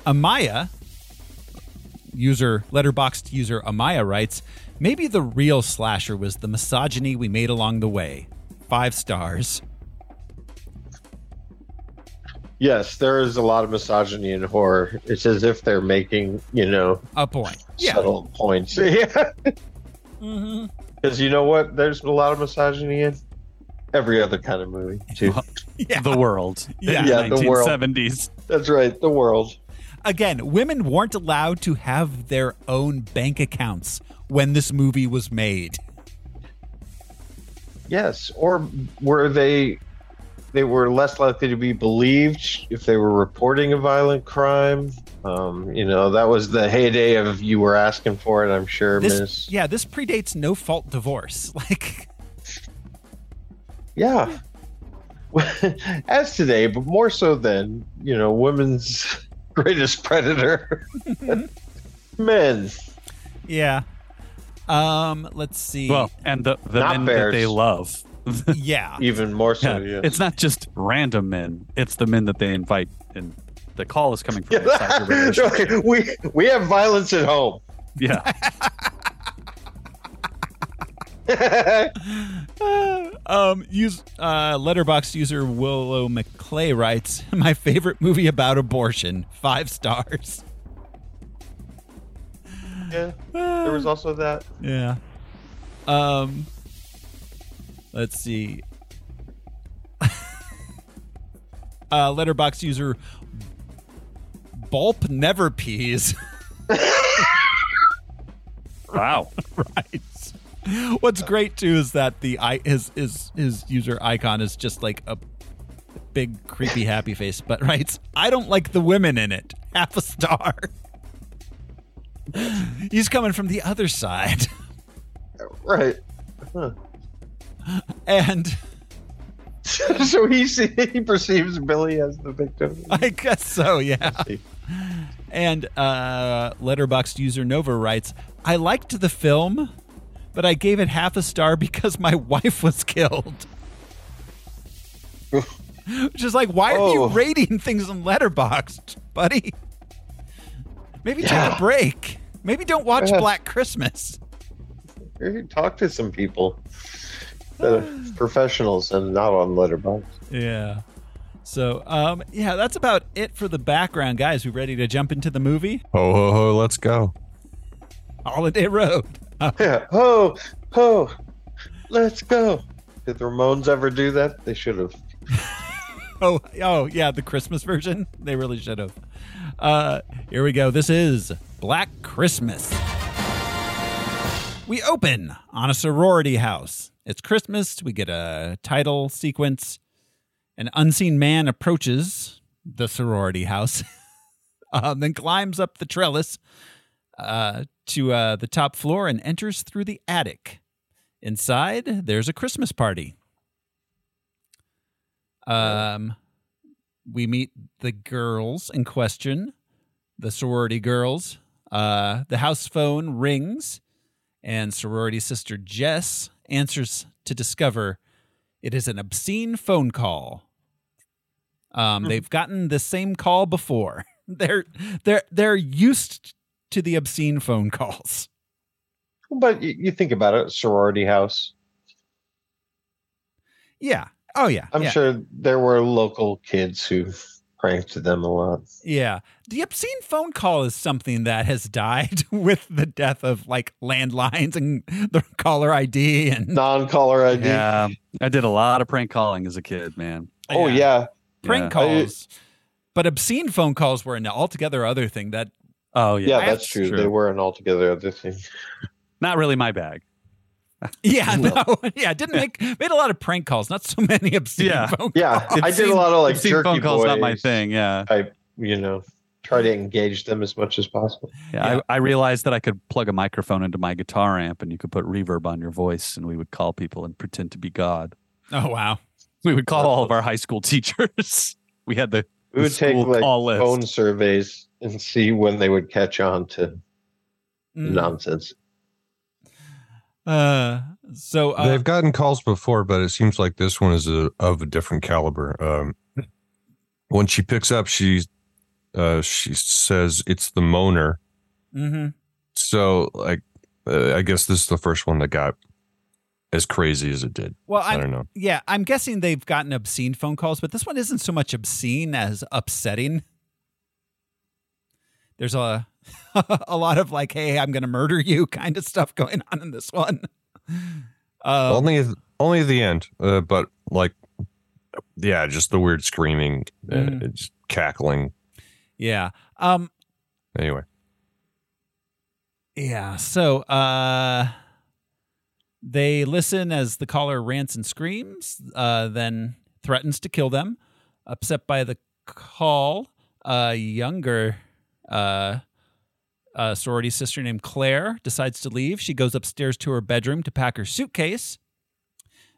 Amaya, user Letterboxd user Amaya writes, maybe the real slasher was the misogyny we made along the way. Five stars. Yes, there is a lot of misogyny in horror. It's as if they're making, you know, A point. Yeah. subtle points. Yeah. mm-hmm Because you know what? There's a lot of misogyny in every other kind of movie, too. Yeah. The world. Yeah. In Yeah, the world. 1970s. That's right. The world. Again, women weren't allowed to have their own bank accounts when this movie was made. Yes. Or were they they were less likely to be believed if they were reporting a violent crime? Um, you know, that was the heyday of you were asking for it, I'm sure, This, Miss. yeah, this predates no fault divorce. Like, Yeah. As today, but more so than, you know, women's greatest predator. Men. yeah. Um, let's see. Well, and the, the Not men bears. that they love. yeah. Even more so, Yeah. yeah. It's not just random men, it's the men that they invite. And the call is coming from relationship. we we have violence at home. Yeah. um, use uh, letterbox user Willow McClay writes, "My favorite movie about abortion, five stars." yeah. There was also that. Yeah. Um. Let's see. uh, letterbox user Bulp Never Peas wow. writes. What's great too is that the i his his his user icon is just like a big creepy happy face, but writes, "I don't like the women in it." Half a star. He's coming from the other side, Right. Huh. And so he he perceives Billy as the victim. I guess so. Yeah. And uh, Letterboxd user Nova writes, "I liked the film, but I gave it half a star because my wife was killed." Which is like, why are you Oh. rating things on Letterboxd, buddy? Maybe take a break. Maybe don't watch Yeah. Black Christmas. Maybe talk to some people, that professionals, and not on Letterboxd. Yeah. So, um, yeah, that's about it for the background, guys. We ready to jump into the movie? Ho ho ho, let's go. Holiday Road. Yeah. Ho ho. Let's go. Did the Ramones ever do that? They should have. Oh, oh, yeah, the Christmas version. They really should have. Uh, here we go. This is Black Christmas. We open on a sorority house. It's Christmas. We get a title sequence. An unseen man approaches the sorority house, um, then climbs up the trellis uh, to uh, the top floor and enters through the attic. Inside, there's a Christmas party. Um, we meet the girls in question, the sorority girls. Uh, the house phone rings, and sorority sister Jess answers to discover it is an obscene phone call. Um, they've gotten the same call before. They're they're they're used to the obscene phone calls. But you, you think about it, sorority house. Yeah. Oh yeah. I'm yeah. sure there were local kids who pranked them a lot. Yeah. The obscene phone call is something that has died with the death of like landlines and the caller ID and Non-caller ID. Yeah, I did a lot of prank calling as a kid, man. Oh yeah. prank Yeah. calls. But obscene phone calls were an altogether other thing that Oh Yeah, yeah, that's true. true. They were an altogether other thing. not really my bag. yeah, No. no. Yeah, didn't make made a lot of prank calls, not so many obscene Yeah. phone Yeah, calls. I did a lot of like jerky phone calls, not my thing. Yeah, I you know, try to engage them as much as possible. yeah. Yeah. I, I realized that I could plug a microphone into my guitar amp, and you could put reverb on your voice, and we would call people and pretend to be God. Oh wow. We would call all of our high school teachers. we had the We The would take like call list. phone surveys and see when they would catch on to Mm. nonsense. Uh so uh, They've gotten calls before, but it seems like this one is a, of a different caliber. Um, when she picks up, she uh, she says it's the moaner. Mm-hmm. So, like, uh, I guess this is the first one that got as crazy as it did. Well, I I'm, don't know. yeah, I'm guessing they've gotten obscene phone calls, but this one isn't so much obscene as upsetting. There's a a lot of like, "Hey, I'm going to murder you" kind of stuff going on in this one. Um, only only the end, uh, but like, yeah, just the weird screaming, uh, Mhm. it's cackling. yeah. Um, Anyway, Yeah. So uh they listen as the caller rants and screams, uh, then threatens to kill them. Upset by the call, a younger uh, uh, sorority sister named Claire decides to leave. She goes upstairs to her bedroom to pack her suitcase.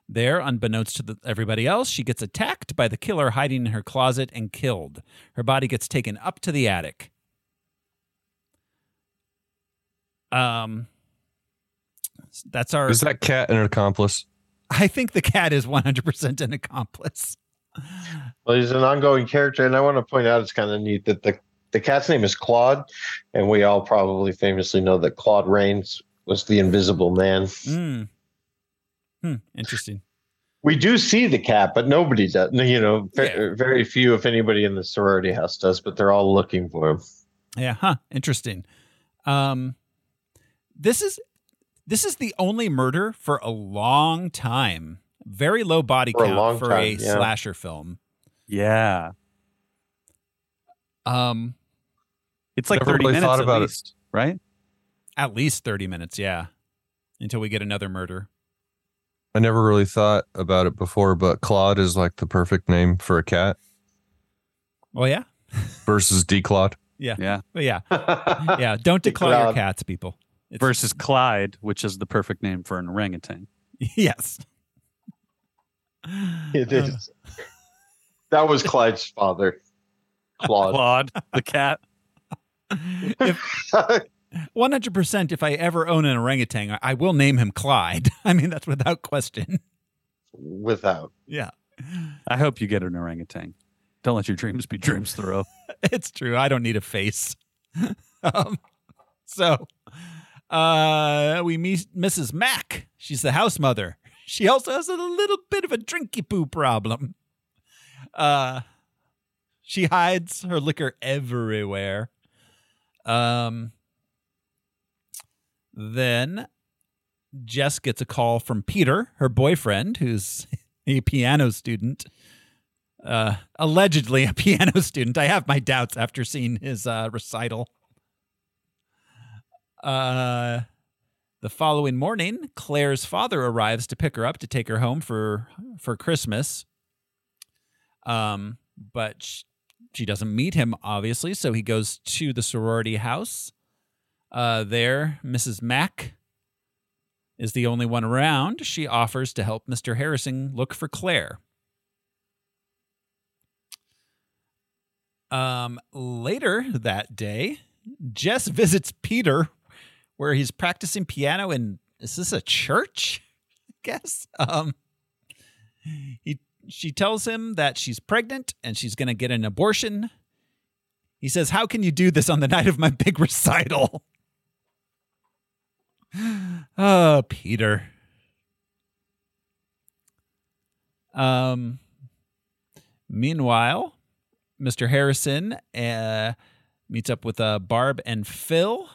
There, unbeknownst to the, everybody else, she gets attacked by the killer hiding in her closet and killed. Her body gets taken up to the attic. Um, that's our. is that cat an accomplice? I think the cat is 100% an accomplice. Well, he's an ongoing character, and I want to point out it's kind of neat that the the cat's name is Claude, and we all probably famously know that Claude Rains was the Invisible Man. Mm. Hmm, interesting. We do see the cat, but nobody does. You know, ve- Yeah. very few, if anybody in the sorority house does, but they're all looking for him. Yeah, huh, interesting. Um this is this is the only murder for a long time. Very low body For a count long for time, a yeah. slasher film. yeah. Um It's like Never thirty really minutes thought at about it. right? at least 30 minutes, yeah. Until we get another murder. I never really thought about it before, but Claude is like the perfect name for a cat Oh yeah? versus Declawed. Yeah. But yeah. Yeah, don't declaw your cats, people. It's, Versus Clyde, which is the perfect name for an orangutan. yes. It is. That was Clyde's father, Claude. Claude, the cat. If 100% if I ever own an orangutan, I- I will name him Clyde. I mean, that's without question. Without. Yeah. I hope you get an orangutan. Don't let your dreams be dreams, Thoreau. It's true. I don't need a face. um, so, uh, we meet Mrs. Mack. She's the house mother. She also has a little bit of a drinky poo problem. Uh, she hides her liquor everywhere. Um, then Jess gets a call from Peter, her boyfriend, who's a piano student uh, allegedly a piano student. I have my doubts after seeing his uh, recital. Uh, the following morning, Claire's father arrives to pick her up to take her home for for Christmas. Um, but she doesn't meet him, obviously, so he goes to the sorority house. Uh, there, Mrs. Mack is the only one around. She offers to help Mr. Harrison look for Claire. Um, later that day, Jess visits Peter where he's practicing piano in is this a church? I guess. Um he she tells him that she's pregnant and she's going to get an abortion. He says, How can you do this on the night of my big recital? oh, Peter. Um, meanwhile, Mr. Harrison uh, meets up with uh, Barb and Phil.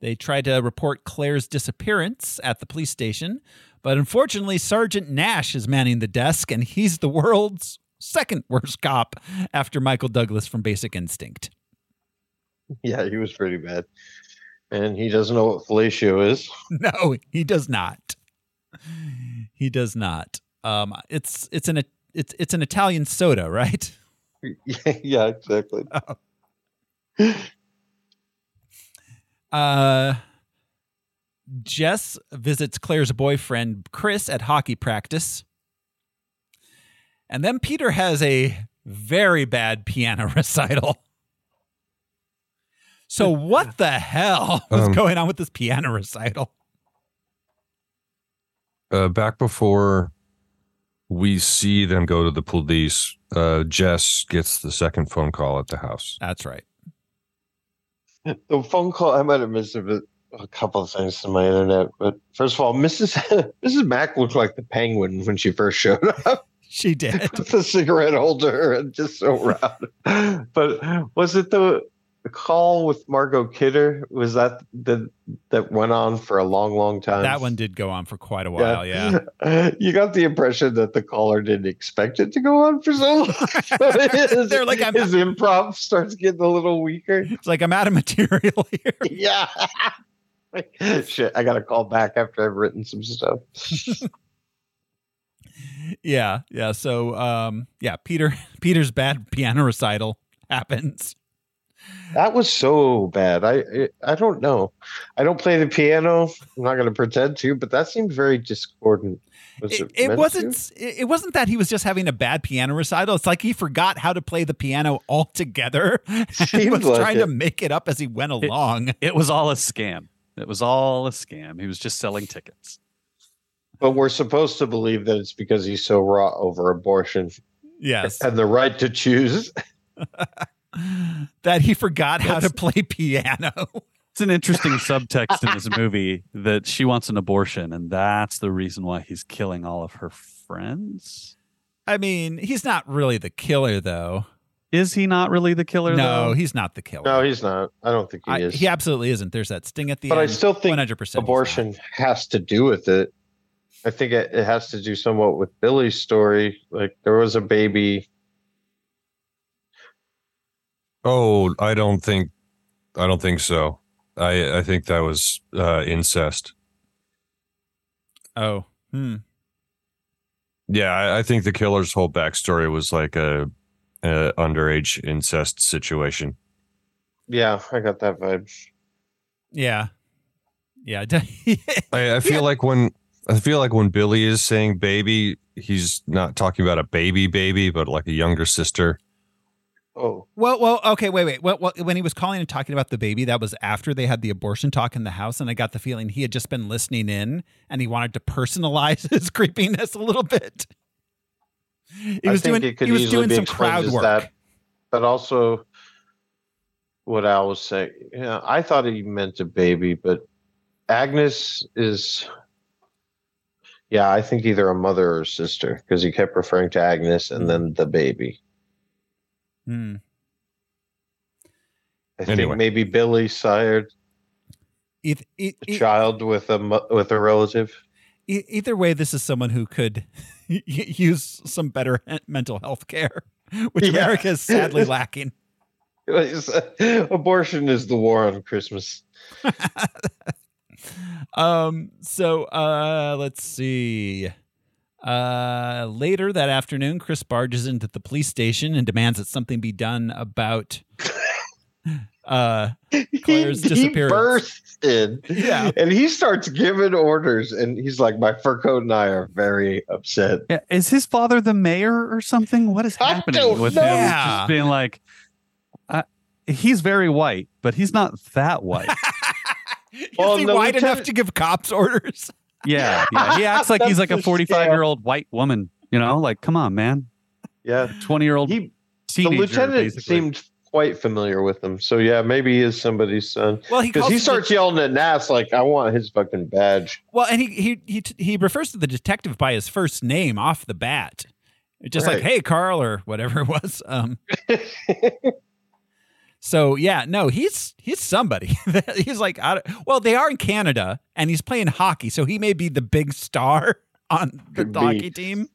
They try to report Claire's disappearance at the police station, but unfortunately, Sergeant Nash is manning the desk, and he's the world's second worst cop after Michael Douglas from Basic Instinct. Yeah, he was pretty bad. And he doesn't know what fellatio is. No, he does not. He does not. Um, it's it's an it's it's an Italian soda, right? yeah, exactly. Uh, Jess visits Claire's boyfriend Chris at hockey practice, and then Peter has a very bad piano recital. So what the hell was Um, going on with this piano recital? uh, back before we see them go to the police, uh, Jess gets the second phone call at the house. That's right. The phone call, I might have missed it, bit, a couple of things to my internet. But first of all, Mrs. Mrs. Mack looked like the penguin when she first showed up She did. with the cigarette holder and just so round. But was it the, the call with Margot Kidder? Was that the that went on for a long, long time? That one did go on for quite a while. Yeah. You got the impression that the caller didn't expect it to go on for so long. his, They're like, I'm- his improv starts getting a little weaker. It's like I'm out of material here. Yeah. Shit, I got to call back after I've written some stuff. yeah. Yeah. So um yeah, Peter Peter's bad piano recital happens. That was so bad. I I, I don't know. I don't play the piano. I'm not going to pretend to, but that seemed very discordant. Was It, it, it wasn't it it wasn't that he was just having a bad piano recital. It's like he forgot how to play the piano altogether and Seemed was like trying to make it up as he went along. It was all a scam. It was all a scam. He was just selling tickets. But we're supposed to believe that it's because he's so raw over abortion yes. and the right to choose. that he forgot how to play piano. It's an interesting subtext in this movie that she wants an abortion, and that's the reason why he's killing all of her friends. I mean, he's not really the killer though. Is he not really the killer? No, though? he's not the killer. No, he's not. I don't think he I- is. he absolutely isn't. There's that sting at the end, but I still think 100% abortion has to do with it. I think it, it has to do somewhat with Billy's story. Like there was a baby. Oh, I don't think, I don't think so. I I think that was uh, incest. Oh, hmm. Yeah, I, I think the killer's whole backstory was like a, a underage incest situation. Yeah, I got that vibe. Yeah. Yeah. I, I feel like when I feel like when Billy is saying baby, he's not talking about a baby baby, but like a younger sister. Oh, well, well, okay, wait, wait. Well, well, when he was calling and talking about the baby, that was after they had the abortion talk in the house, and I got the feeling he had just been listening in, and he wanted to personalize his creepiness a little bit. He I was think doing. it could He was easily doing be some explained crowd as work. that. but also what Al was saying. Yeah, I thought he meant a baby, but Agnes is. Yeah, I think either a mother or a sister because he kept referring to Agnes and then the baby. Hmm. I Anyway. think maybe Billy sired Eith- e- a e- child with a with a relative. either way, this is someone who could y- use some better mental health care, which Yeah. America is sadly lacking. Abortion is the war on Christmas. um so uh let's see uh later that afternoon chris barges into the police station and demands that something be done about uh Claire's he, disappearance. He bursts in, Yeah. and he starts giving orders, and he's like, "My fur coat and I are very upset." Yeah, is his father the mayor or something? What is happening with know. him? Yeah. Just being like, uh, he's very white, but he's not that white. Well, is he no, wide enough to give cops orders yeah, yeah. He acts like he's like a 45 year old white woman. You know, like, come on, man. Yeah, 20 year old he the lieutenant basically. seemed quite familiar with him. So yeah, maybe he is somebody's son. Well, he Because he the- starts yelling at Nash like, "I want his fucking badge." Well, and he he he he refers to the detective by his first name off the bat, just like "Hey, Carl" or whatever it was. Um, so yeah, no, he's he's somebody. he's like, I don't- well, they are in Canada, and he's playing hockey, so he may be the big star on the Could be. hockey team.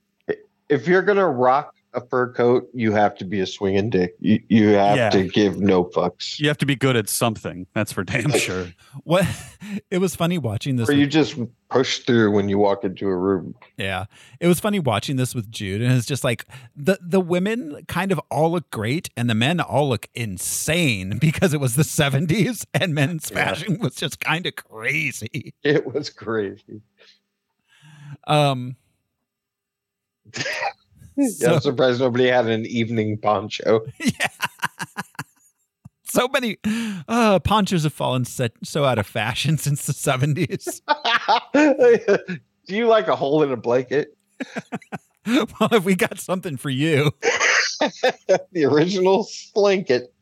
if you're gonna rock a fur coat, you have to be a swinging dick. You you have Yeah. to give no fucks. You have to be good at something. That's for damn sure. What? It was funny watching this. Or with- you just push through when you walk into a room. Yeah. It was funny watching this with Jude and it's just like the the women kind of all look great and the men all look insane because it was the 70s and men's Yeah. fashion was just kind of crazy. It was crazy. Um yeah, So- I'm surprised nobody had an evening poncho. yeah. So many uh ponchos have fallen set, so out of fashion since the 70s. Do you like a hole in a blanket? well, if we got something for you. the original blanket.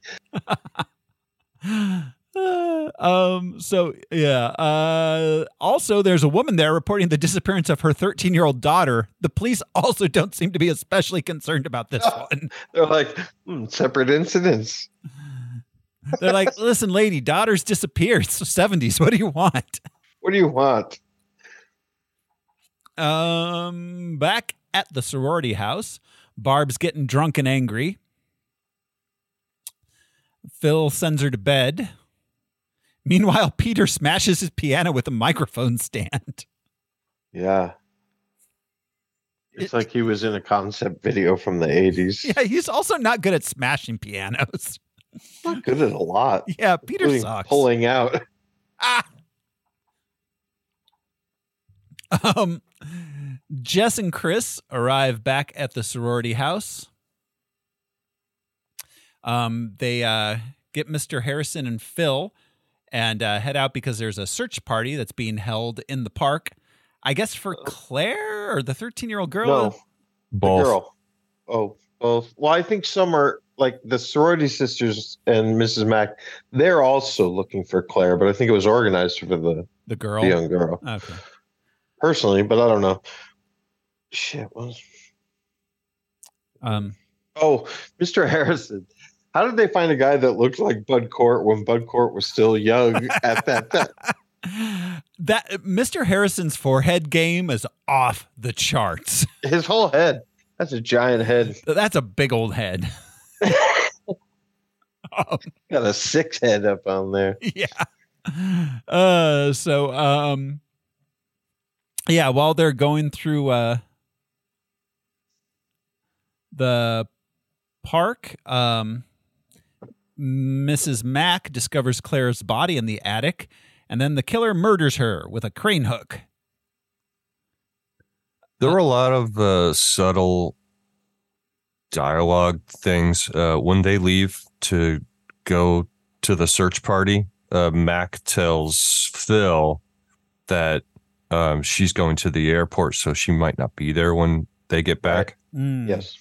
Um so yeah uh also there's a woman there reporting the disappearance of her 13 year old daughter. The police also don't seem to be especially concerned about this one. They're like hmm, separate incidents. they're like listen lady daughter's disappeared. It's the 70s what do you want? What do you want? um back at the sorority house barb's getting drunk and angry. Phil sends her to bed meanwhile peter smashes his piano with a microphone stand Yeah. It's It- like he was in a concept video from the 80s. Yeah, he's also not good at smashing pianos. Not good at a lot. Yeah, Peter sucks. Pulling out. Ah. Um, Jess and Chris arrive back at the sorority house. Um, they uh, get Mr. Harrison and Phil and uh, head out because there's a search party that's being held in the park. I guess for Claire or the 13 year old girl. No, the Both. girl. Oh, both. Well, I think some are like the sorority sisters and Mrs. Mack. They're also looking for Claire, but I think it was organized for the, The girl. the young girl Okay. personally. But I don't know. Shit was. Um, Oh, Mr. Harrison. How did they find a guy that looked like Bud Cort when Bud Cort was still young at that time? that Mr. Harrison's forehead game is off the charts. His whole head. That's a giant head. That's a big old head. Um, Got a six head up on there. yeah. Uh so um yeah, while they're going through uh the park, um Mrs. Mack discovers Claire's body in the attic, and then the killer murders her with a crane hook. There were a lot of uh, subtle dialogue things uh, when they leave to go to the search party. Uh, Mac tells Phil that um, she's going to the airport, so she might not be there when they get back. Mm. Yes.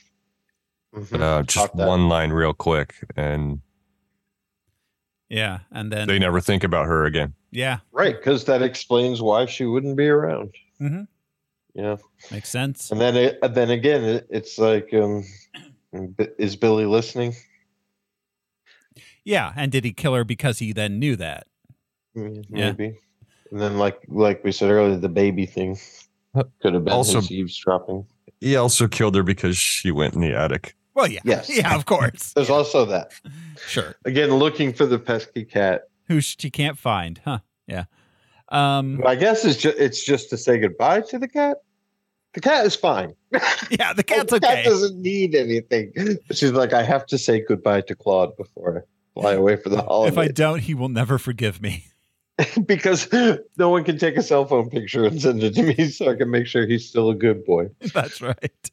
Mhm. Uh, just one line, real quick, and Yeah, and then they never think about her again. yeah, Right, because that explains why she wouldn't be around. Mhm. Yeah, makes sense. and then it, and then again, it, it's like, um, is Billy listening? Yeah, and did he kill her because he then knew that? Mm, Yeah. Maybe. And then, like like we said earlier, the baby thing could have been Also- his eavesdropping. He also killed her because she went in the attic. Well, yeah, Yes. yeah, of course, There's also that. sure. Again, looking for the pesky cat. Who she can't find, huh? Yeah. Um. I guess it's just it's just to say goodbye to the cat. The cat is fine. Yeah, the cat's the cat okay. doesn't need anything. She's like, I have to say goodbye to Claude before I fly away for the holiday. If I don't, he will never forgive me. because no one can take a cell phone picture and send it to me so I can make sure he's still a good boy. That's right.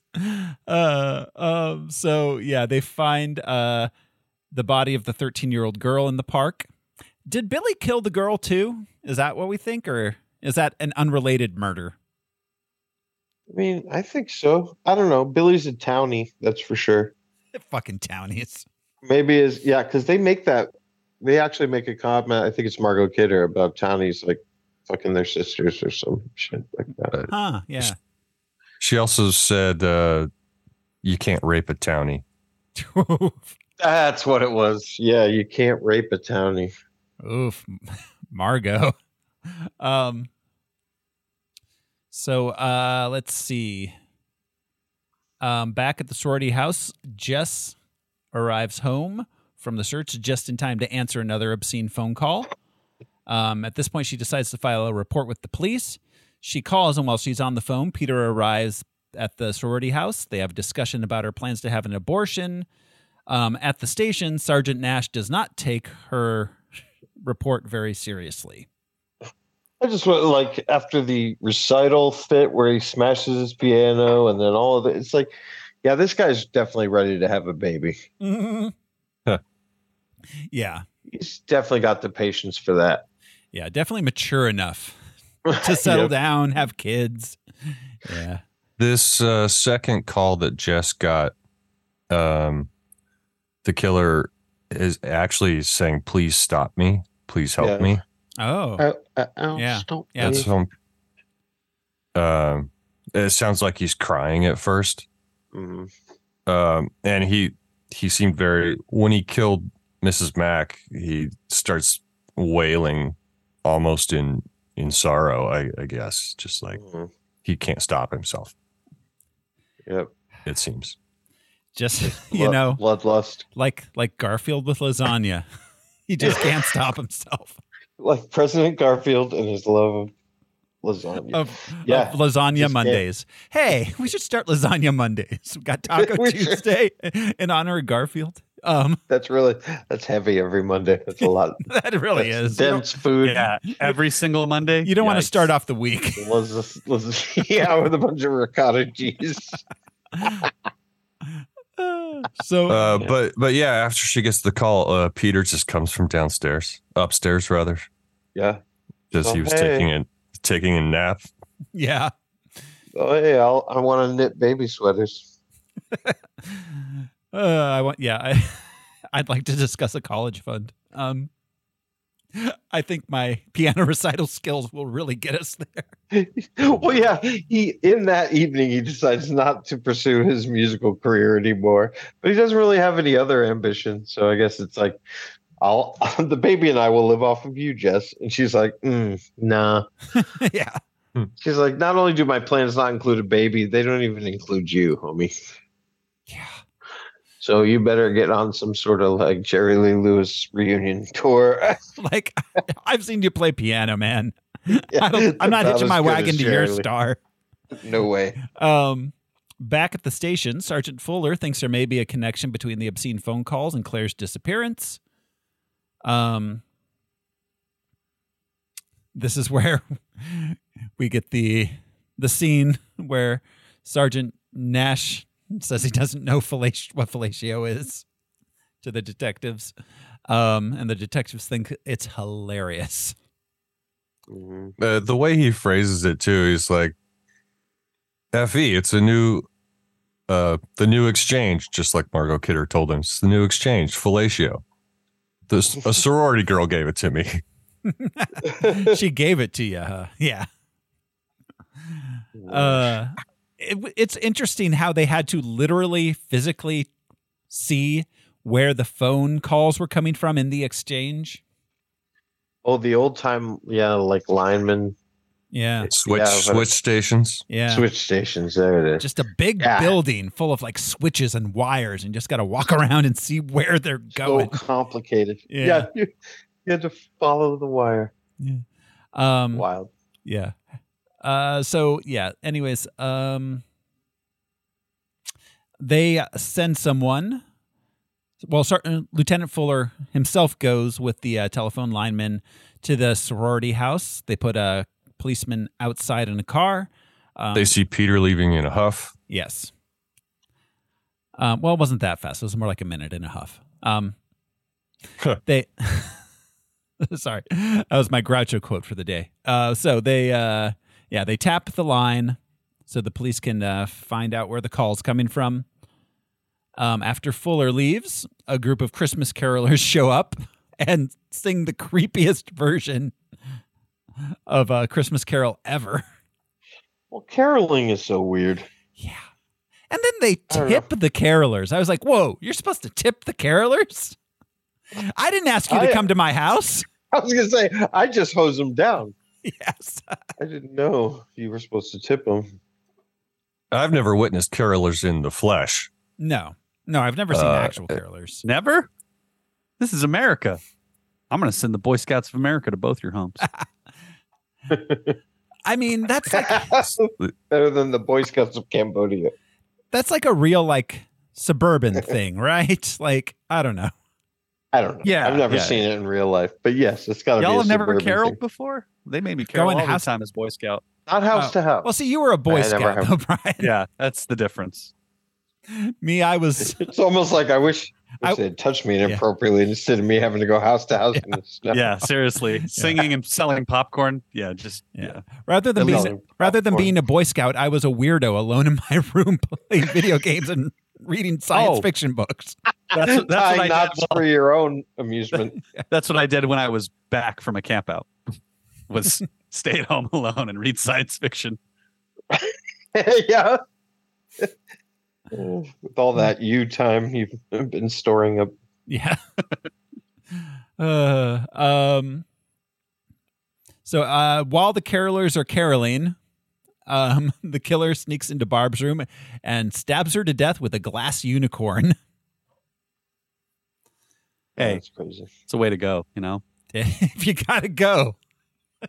Uh. Um. So yeah, they find uh the body of the 13 year old girl in the park. Did Billy kill the girl too? Is that what we think, or is that an unrelated murder? I mean, I think so. I don't know. Billy's a townie, that's for sure. Fucking townies. Maybe is yeah, because they make that. They actually make a comment. I think it's Margot Kidder about townies like fucking their sisters or some shit like that. Huh? Yeah. She also said uh, you can't rape a townie. That's what it was. Yeah, you can't rape a townie. Oof, Margot. Um. So uh, let's see. Um, back at the sorority house, Jess arrives home from the search just in time to answer another obscene phone call. Um, at this point, she decides to file a report with the police. She calls, and while she's on the phone, Peter arrives at the sorority house. They have a discussion about her plans to have an abortion. Um, at the station, Sergeant Nash does not take her report very seriously. I just want like after the recital fit where he smashes his piano and then all of it. It's like, yeah, this guy's definitely ready to have a baby. Huh. Yeah, He's definitely got the patience for that. yeah, definitely mature enough to settle Yep. down, have kids. Yeah, This uh, second call that Jess got, um, the killer is actually saying, "Please stop me. Please help Yeah. me." oh, Oh, uh, oh, Yeah. stop Yeah. me. That's some. Um, it sounds like he's crying at first. Mhm. um, and he he seemed very when he killed Mrs. Mack, he starts wailing almost in in sorrow. I, I guess just like Mhm. he can't stop himself. Yep. It seems. just you Blood- know, bloodlust. like like Garfield with lasagna, he just can't stop himself Like President Garfield and his love of lasagna. of, Yeah, of lasagna just can't. Mondays. Hey, we should start lasagna Mondays. We got Taco We should. Tuesday in honor of Garfield. Um, That's really that's heavy every Monday. That's a lot. that really That's is. Dense food. Yeah, every single Monday. you don't want to start off the week. Las- las- yeah, with a bunch of ricotta cheese. so Uh, but but yeah, after she gets the call, uh, Peter just comes from downstairs, upstairs rather, Yeah. because he Oh, was hey. taking a taking a nap. yeah. Oh, hey, I'll, I want to knit baby sweaters. Uh, I want. Yeah, I, I'd like to discuss a college fund. Um, I think my piano recital skills will really get us there. well, yeah, he in that evening he decides not to pursue his musical career anymore, but he doesn't really have any other ambition. So I guess it's like, I'll the baby and I will live off of you, Jess. And she's like, mm, nah. yeah. She's like, not only do my plans not include a baby, they don't even include you, homie. Yeah. So you better get on some sort of like Jerry Lee Lewis reunion tour. Like I've seen you play piano, man. Yeah, I I'm not hitching my wagon to your star. No way. Um, back at the station, Sergeant Fuller thinks there may be a connection between the obscene phone calls and Claire's disappearance. Um, this is where we get the the scene where Sergeant Nash says he doesn't know fellatio, what fellatio is to the detectives, um, and the detectives think it's hilarious. Mhm. Uh, the way he phrases it too, he's like, "Fe, it's a new, uh, the new exchange." Just like Margot Kidder told him, it's the new exchange, fellatio. This a sorority girl gave it to me. she gave it to you, huh? Yeah. Uh, it, it's interesting how they had to literally physically see where the phone calls were coming from in the exchange. Oh, the old time, yeah, like lineman Yeah. Switch Yeah, but- switch stations. Yeah. switch stations. There it is. Just a big Yeah. building full of like switches and wires, and just got to walk around and see where they're going. so complicated. Yeah. Yeah, you, you had to follow the wire. Yeah. Um, Wild. Yeah. Uh so yeah, anyways, um they send someone well, certain Lieutenant Fuller himself goes with the uh, telephone lineman to the sorority house. They put a policeman outside in a car. Um, They see Peter leaving in a huff. Yes. Um, well, it wasn't that fast. It was more like a minute and a half. Um, they, sorry, that was my Groucho quote for the day. Uh, so they, uh, yeah, they tap the line so the police can uh, find out where the call's coming from. Um, after Fuller leaves, a group of Christmas carolers show up and sing the creepiest version of a Christmas Carol ever. Well, caroling is so weird. Yeah. And then they tip the carolers. I was like, whoa, you're supposed to tip the carolers? I didn't ask you to I- come to my house. I was gonna say I just hose them down. Yes. I didn't know you were supposed to tip them. I've never witnessed carolers in the flesh. No. No, I've never seen Uh, actual carolers. Never? This is America. I'm going to send the Boy Scouts of America to both your homes. I mean, that's like Better than the Boy Scouts of Cambodia. that's like a real like suburban thing, right? Like, I don't know. I don't know. Yeah, I've never yeah. seen it in real life, but yes, it's got to be. Y'all have never caroled thing. before? They made me carol Going all house- the time as Boy Scout. Not house Oh. to house. Well, see, you were a Boy I never Scout, have. though, Brian. Yeah, that's the difference. Me, I was. it's almost like I wish, I- wish they had touched me inappropriately instead of me having to go house to house. in the snow. Yeah, seriously. Singing and selling popcorn. Yeah, just Yeah. yeah. Rather than Hello, being rather than popcorn. being a Boy Scout, I was a weirdo alone in my room playing video games and reading science Oh. fiction books. That's, what- that's what I knots did. for your own amusement. That's what I did when I was back from a camp out. Was stay at home alone and read science fiction. yeah. With all that you time you've been storing up. Yeah. uh, um. So uh, while the carolers are caroling, um, the killer sneaks into Barb's room and stabs her to death with a glass unicorn. Hey, That's crazy. it's a way to go, you know? if you gotta go,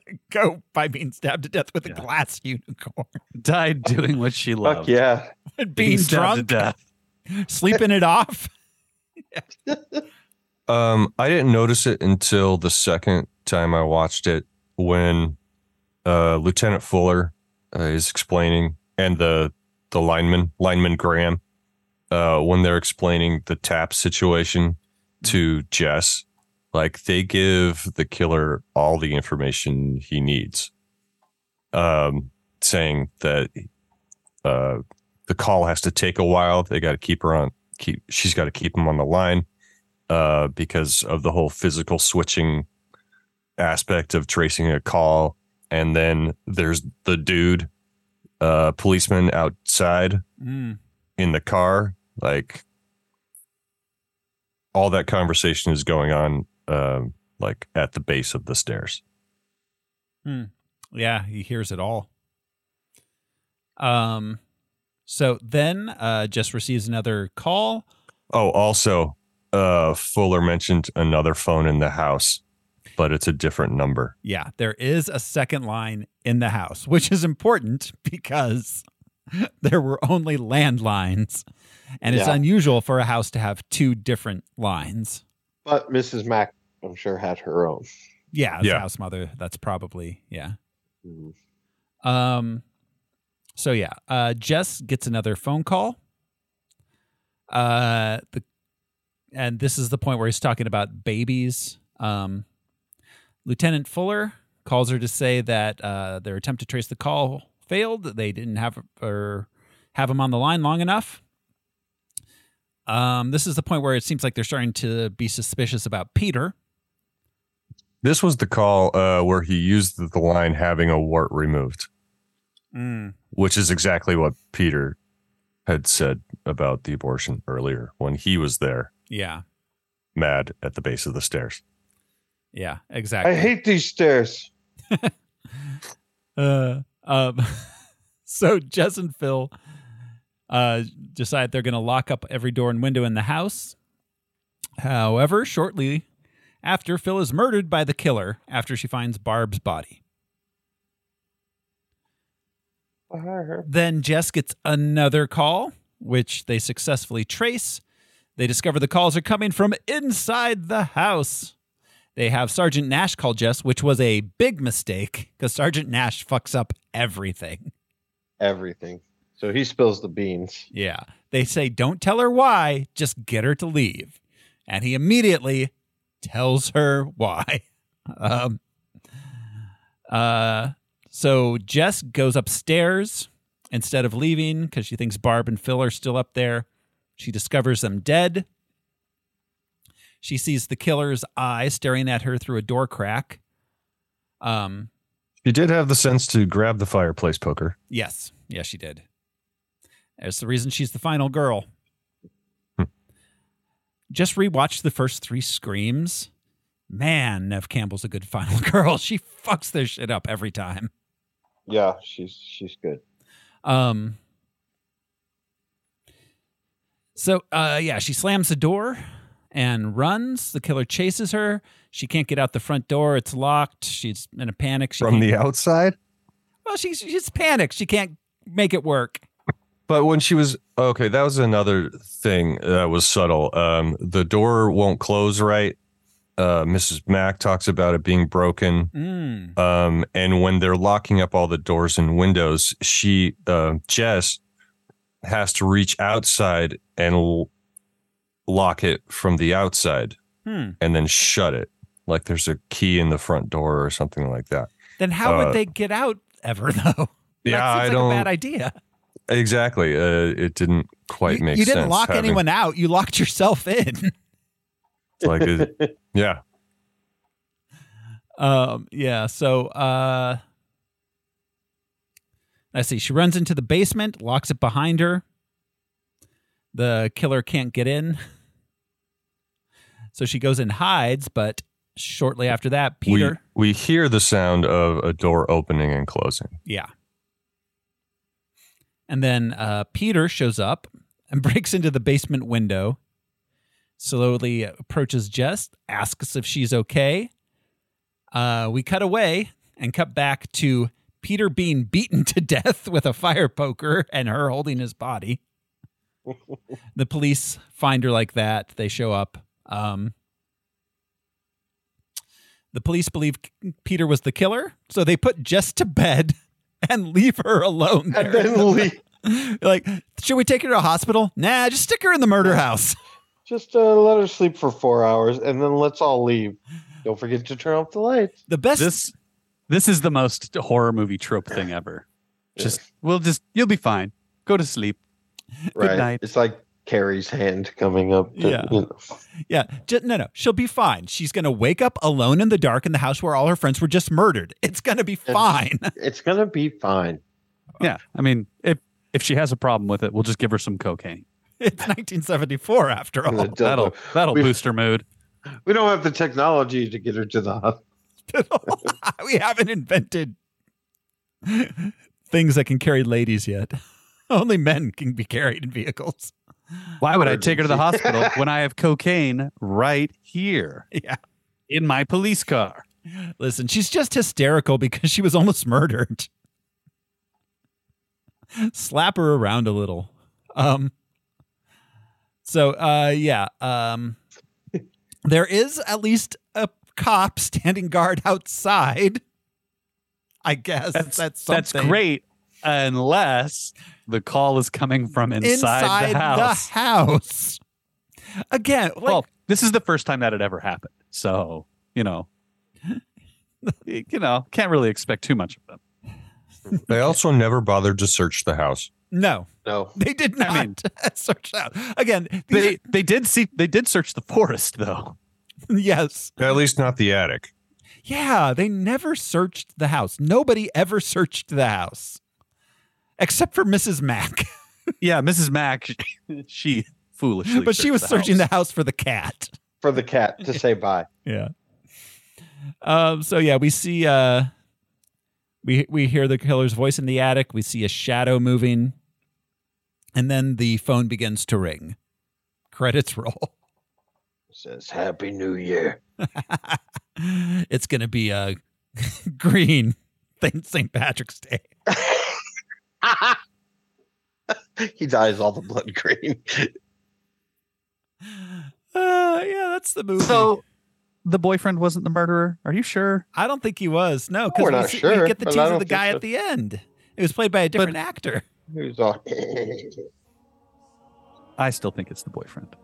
go by being stabbed to death with a glass unicorn. Died doing what she loved. Fuck yeah. Being stabbed drunk, to death. sleeping it off. Um, I didn't notice it until the second time I watched it when uh, Lieutenant Fuller uh, is explaining, and the the lineman, lineman Graham, uh, when they're explaining the tap situation to Jess, like they give the killer all the information he needs, um, saying that uh, the call has to take a while. They got to keep her on. Keep she's got to keep him on the line uh, because of the whole physical switching aspect of tracing a call. And then there's the dude, uh, policeman outside Mm. in the car. Like all that conversation is going on, um, like at the base of the stairs. Hmm. Yeah, he hears it all. Um, so then uh, Jess receives another call. Oh, also, uh, Fuller mentioned another phone in the house, but it's a different number. Yeah, there is a second line in the house, which is important because there were only landlines. And it's Yeah. unusual for a house to have two different lines. But Mrs. Mack, I'm sure, had her own. Yeah, as Yeah. house mother, that's probably, yeah. Mhm. Um, so yeah, uh, Jess gets another phone call. Uh, the and this is the point where he's talking about babies. Um, Lieutenant Fuller calls her to say that uh, their attempt to trace the call failed. They didn't have or have him on the line long enough. Um, this is the point where it seems like they're starting to be suspicious about Peter. This was the call uh, where he used the line having a wart removed, which is exactly what Peter had said about the abortion earlier when he was there, Yeah, mad at the base of the stairs. yeah, exactly. I hate these stairs. Uh, um, so Jess and Phil uh, decide they're going to lock up every door and window in the house. However, shortly after, Phil is murdered by the killer after she finds Barb's body. Then Jess gets another call, which they successfully trace. They discover the calls are coming from inside the house. They have Sergeant Nash call Jess, which was a big mistake because Sergeant Nash fucks up everything. Everything. So he spills the beans. Yeah. They say, don't tell her why, just get her to leave. And he immediately tells her why. Um, uh, so Jess goes upstairs instead of leaving because she thinks Barb and Phil are still up there. She discovers them dead. She sees the killer's eye staring at her through a door crack. Um, She did have the sense to grab the fireplace poker. yes, yes, she did. That's the reason she's the final girl. Just rewatched the first three screams. Man, Neve Campbell's a good final girl. She fucks their shit up every time. Yeah, she's she's good. Um. So, uh, yeah, she slams the door and runs. The killer chases her. She can't get out the front door. It's locked. She's in a panic. She From the outside? well, she's she's panicked. She can't make it work. But when she was okay, that was another thing that was subtle. Um, the door won't close right. Uh, Mrs. Mack talks about it being broken. Mm. Um, and when they're locking up all the doors and windows, she, uh, Jess, has to reach outside and l- lock it from the outside Hmm. and then shut it. Like there's a key in the front door or something like that. Then how Uh, would they get out ever though? Yeah, that seems I like don't a bad idea. Exactly. Uh, it didn't quite you, make you didn't lock having- anyone out. You locked yourself in. Like, it, yeah, Um, yeah. So, uh, let's see. She runs into the basement, locks it behind her. The killer can't get in. So she goes and hides, but shortly after that, Peter. We, we hear the sound of a door opening and closing. Yeah. And then uh, Peter shows up and breaks into the basement window, slowly approaches Jess, asks if she's okay. Uh, we cut away and cut back to Peter being beaten to death with a fire poker and her holding his body. the police find her like that. They show up. Um, the police believe Peter was the killer, so they put Jess to bed and leave her alone. And then leave. like, should we take her to a hospital? Nah, just stick her in the murder house. Just uh, let her sleep for four hours, and then let's all leave. Don't forget to turn off the lights. The best. This this is the most horror movie trope thing ever. Just we'll just you'll be fine. Go to sleep. right? night. It's like Carrie's hand coming up. To, Yeah. you know. yeah, ju- no, no, she'll be fine. She's gonna wake up alone in the dark in the house where all her friends were just murdered. It's gonna be fine. It's gonna be fine. Yeah. I mean, if if she has a problem with it, we'll just give her some cocaine. it's 1974 after all. That'll that'll We- boost her mood. We don't have the technology to get her to the hospital. we haven't invented things that can carry ladies yet. Only men can be carried in vehicles. Why would I take her to the hospital when I have cocaine right here Yeah. in my police car? Listen, she's just hysterical because she was almost murdered. Slap her around a little. Um so uh yeah, um there is at least a cop standing guard outside. I guess That's that's that's great unless the call is coming from inside, inside the house. The house. Again, like well, this is the first time that had ever happened. So, you know, you know, can't really expect too much of them. They also never bothered to search the house. no, No. they did not I mean- search out. Again, these They they did see they did search the forest though. yes. At least not the attic. Yeah, they never searched the house. Nobody ever searched the house. Except for Mrs. Mack. Yeah, Mrs. Mack, she foolishly, but she searched was searching house. the house for the cat. For the cat to say bye. Yeah. Um, so yeah, we see uh we we hear the killer's voice in the attic, we see a shadow moving, and then the phone begins to ring. Credits roll. Says Happy New Year. it's gonna be a green thing St. Patrick's Day. he dyes all the blood green. Uh, yeah, that's the movie. So the boyfriend wasn't the murderer. Are you sure? I don't think he was. No, We're because we, not see- sure, we get the tease of the guy so. at the end. It was played by a different actor. He was all. I still think it's the boyfriend.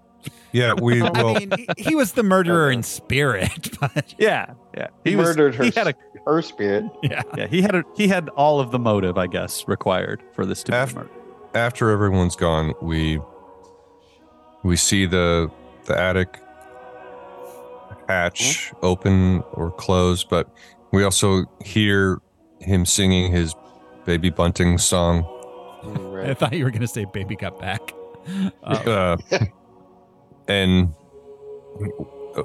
Yeah, we I mean, he, he was the murderer in spirit, but Yeah, yeah. he, was- murdered her. He had a her spirit. yeah. yeah. He had a he had all of the motive, I guess, required for this to be After- murder. after everyone's gone, we we see the the attic hatch open or close, but we also hear him singing his baby bunting song. Mm, I thought you were going to say baby got back. Uh, Uh, and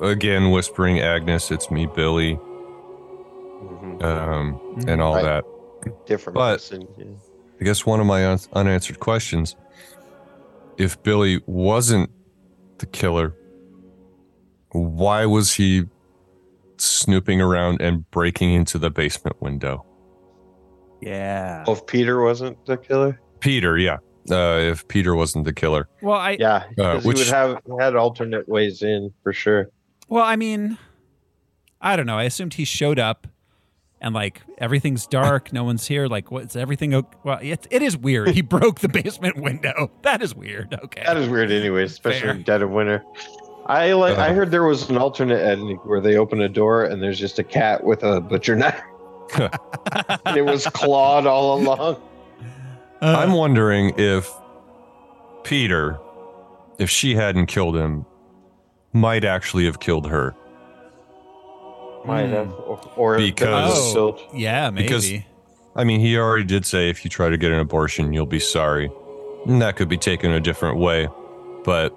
again, whispering, Agnes, it's me, Billy. Um, and all Right. that. Different but- medicine, yeah. I guess one of my un- unanswered questions if Billy wasn't the killer, why was he snooping around and breaking into the basement window? Yeah. Oh, if Peter wasn't the killer, Peter, yeah. Uh, if Peter wasn't the killer, well, I yeah, because which- he would have had alternate ways in for sure. well, I mean, I don't know. I assumed he showed up and like everything's dark, no one's here. Like, what's everything? o- Well, it, it is weird. He broke the basement window. That is weird. Okay. That is weird, anyway, especially Fair. in dead of winter. I like. I Uh-huh. heard there was an alternate ending where they open a door and there's just a cat with a butcher knife. it was clawed all along. Uh, I'm wondering if Peter, if she hadn't killed him, might actually have killed her. Might Hmm. have, or, or Because- because Oh. yeah, maybe. Because- I mean, he already did say if you try to get an abortion, you'll be sorry. And that could be taken a different way, but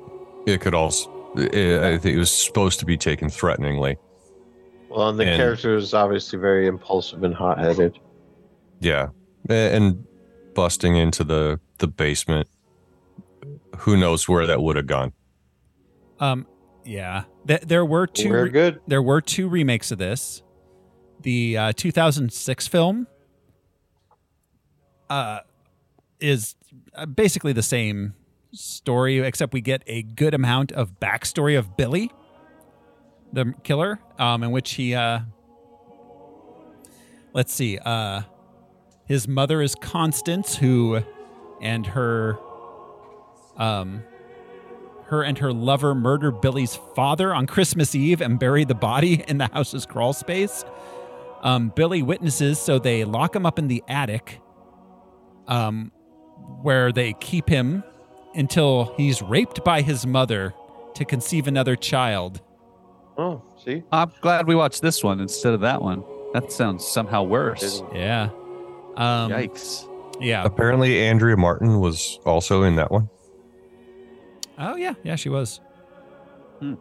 it could also, I think it was supposed to be taken threateningly. well, and the and- character is obviously very impulsive and hot-headed. Yeah. And busting into the, the basement, who knows where that would have gone. um, yeah. Th- there were 2 We're re- good. there were two remakes of this. The uh, 2006 film uh, is uh, basically the same story, except we get a good amount of backstory of Billy, the killer, um, in which he, uh, let's see, uh, his mother is Constance, who, and her, um, her and her lover murder Billy's father on Christmas Eve and bury the body in the house's crawl space. Um, Billy witnesses, so they lock him up in the attic, um, where they keep him until he's raped by his mother to conceive another child. Oh, see, I'm glad we watched this one instead of that one. That sounds somehow worse. Yeah. Um, Yikes. Yeah. Apparently, Andrea Martin was also in that one. Oh yeah. Yeah, she was. Hmm.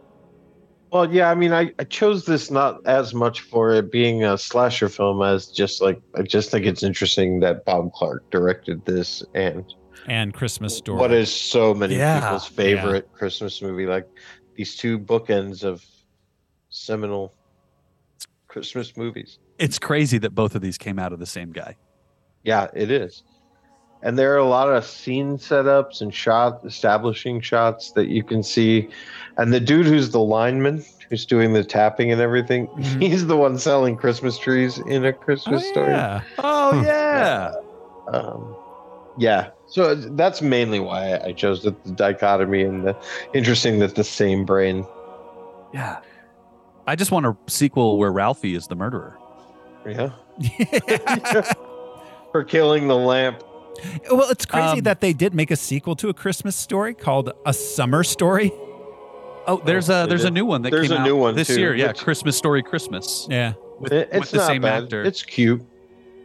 Well, yeah, I mean, I, I chose this not as much for it being a slasher film as just like I just think it's interesting that Bob Clark directed this and And Christmas Story. what is so many Yeah, people's favorite Christmas movie. Like these two bookends of seminal Christmas movies. It's crazy that both of these came out of the same guy. Yeah, it is. And there are a lot of scene setups and shot establishing shots that you can see. And the dude who's the lineman, who's doing the tapping and everything, Mhm. he's the one selling Christmas trees in a Oh, Christmas story. yeah. Oh Hmm. yeah. Um, yeah. So that's mainly why I chose the, the dichotomy and the interesting that the same brain. Yeah. I just want a sequel where Ralphie is the murderer. Yeah. For killing the lamp. Well, it's crazy Um, that they did make a sequel to a Christmas story called A Summer Story. Oh, there's Oh, a there's a new one that There's came a out new one, this too, year. Yeah, which- Christmas Story Christmas Yeah. with, It- with it's the not same bad. actor. It's cute.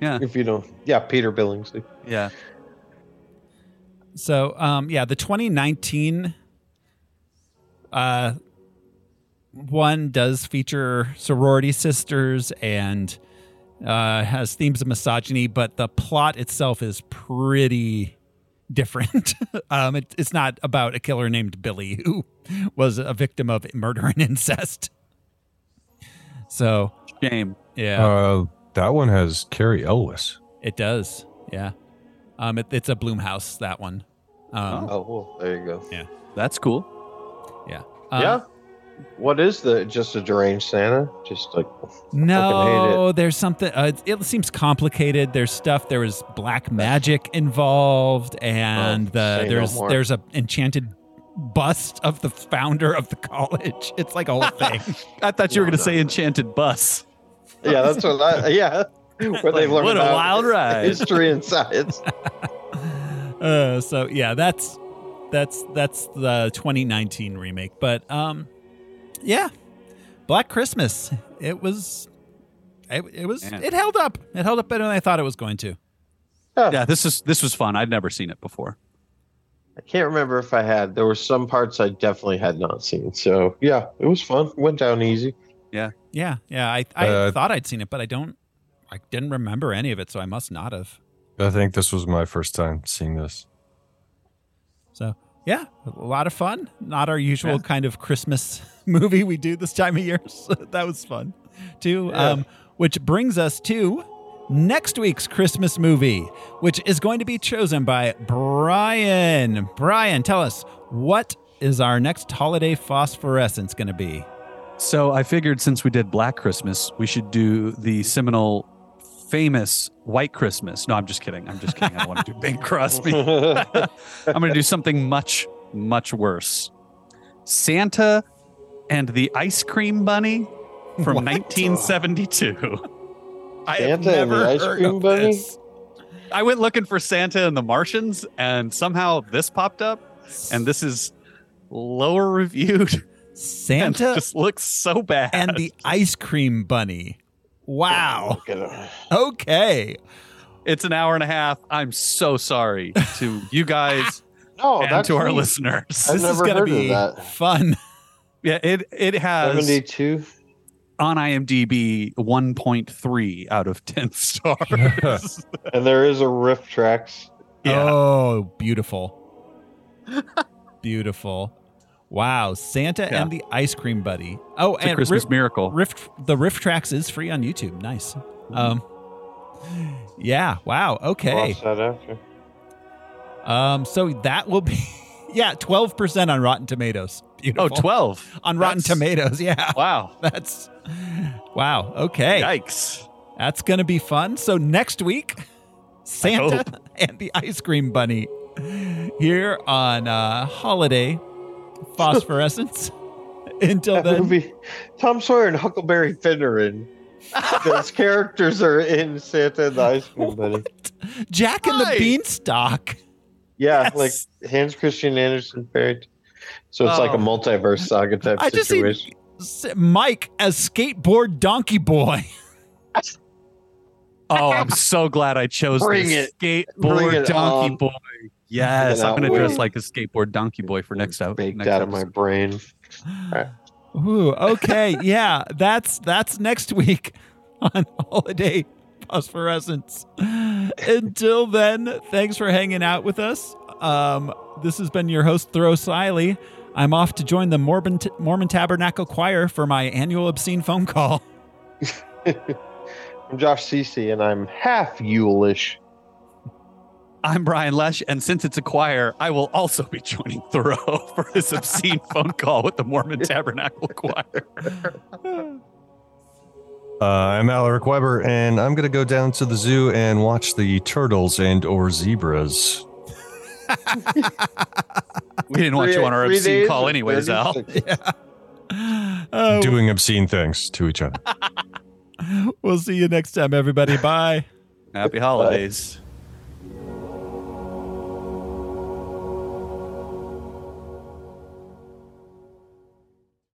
Yeah. If you don't. Yeah, Peter Billingsley. yeah. So, um, yeah, the 2019 uh, one does feature sorority sisters and uh, has themes of misogyny, but the plot itself is pretty different. um, it, it's not about a killer named Billy who was a victim of murder and incest. So, Shame. yeah, Uh, that one has Cary Elwes. it does. Yeah. Um, it, it's a Blumhouse, that one. Um, Oh, well, there you go. Yeah, that's cool. yeah. Um, yeah. What is the just a deranged Santa? Just like No, there's something. Uh, it seems complicated. There's stuff. There was black magic involved, and Oh, the, say no there's there's a enchanted bust of the founder of the college. It's like a whole thing. I thought you were going to say Enchanted Bus. yeah, that's what I yeah. Where they've learned what a about wild ride. history and science. uh, so yeah, that's That's that's the 2019 remake. But um, yeah, Black Christmas. It was, it, it was, Man. it held up. It held up better than I thought it was going to. Yeah, this is this was fun. I'd never seen it before. I can't remember if I had. There were some parts I definitely had not seen. So yeah, it was fun. Went down easy. Yeah, yeah, yeah. I I Uh, thought I'd seen it, but I don't. I didn't remember any of it, so I must not have. I think this was my first time seeing this. So yeah, a lot of fun. Not our usual Yeah. kind of Christmas movie we do this time of year. So that was fun too. Yeah. Um, which brings us to next week's Christmas movie, which is going to be chosen by Brian. Brian, tell us what is our next holiday phosphorescence going to be? So I figured since we did Black Christmas, we should do the seminal, famous White Christmas. No, I'm just kidding. I'm just kidding. I don't want to do Bing Crosby. I'm going to do something much, much worse. Santa and the Ice Cream Bunny from What? 1972. I have Santa and the never Ice heard Cream of Bunny? this. I went looking for Santa and the Martians, and somehow this popped up, and this is lower reviewed. and Santa just looks so bad. and the ice cream bunny. Wow. Look at him. Okay. It's an hour and a half. I'm so sorry to you guys No, and that's to our neat. listeners. I've this is going to be fun. Yeah, it it has Seventy-two. on IMDb 1.3 out of 10 stars. And there is a RiffTrax. yeah. Oh, beautiful. beautiful. Wow. Santa Yeah. and the ice cream buddy. Oh, it's a and Christmas Riff, miracle. Riff, the RiffTrax is free on YouTube. Nice. Um, yeah. Wow. Okay. Cross that after. Um, so that will be, yeah, 12% on Rotten Tomatoes. Oh, 12. On Rotten That's- Tomatoes. Yeah. Wow. That's, wow. Okay. Yikes. That's going to be fun. So next week, Santa and the Ice Cream Bunny here on uh, Holiday Phosphorescence. Until That then, movie, Tom Sawyer and Huckleberry Finn are in. Those characters are in Santa and the Ice Cream Bunny. Jack and the Beanstalk. Yeah, Yes. like Hans Christian Andersen parody. So it's like a Oh. multiverse saga type I just see situation. S- Mike as skateboard donkey boy. Oh, I'm so glad I chose Bring the it. Bring skateboard it donkey on. boy. Yes, I'm going to dress like a skateboard donkey boy for next out. baked next out of my episode. brain. Ooh, okay, yeah, that's that's next week on Holiday Phosphorescence. Until then, thanks for hanging out with us. Um, this has been your host, Thoreau Siley. I'm off to join the Mormon, Mormon Tabernacle Choir for my annual obscene phone call. I'm Josh Cece, and I'm half Yule-ish. I'm Brian Lesh, and since it's a choir, I will also be joining Thoreau for his obscene phone call with the Mormon Tabernacle Choir. Uh, I'm Alaric Weber, and I'm going to go down to the zoo and watch the turtles and or zebras. We didn't want you on our obscene call anyways, Al. 36? Uh, doing obscene things to each other. we'll see you next time, everybody. Bye. Happy holidays.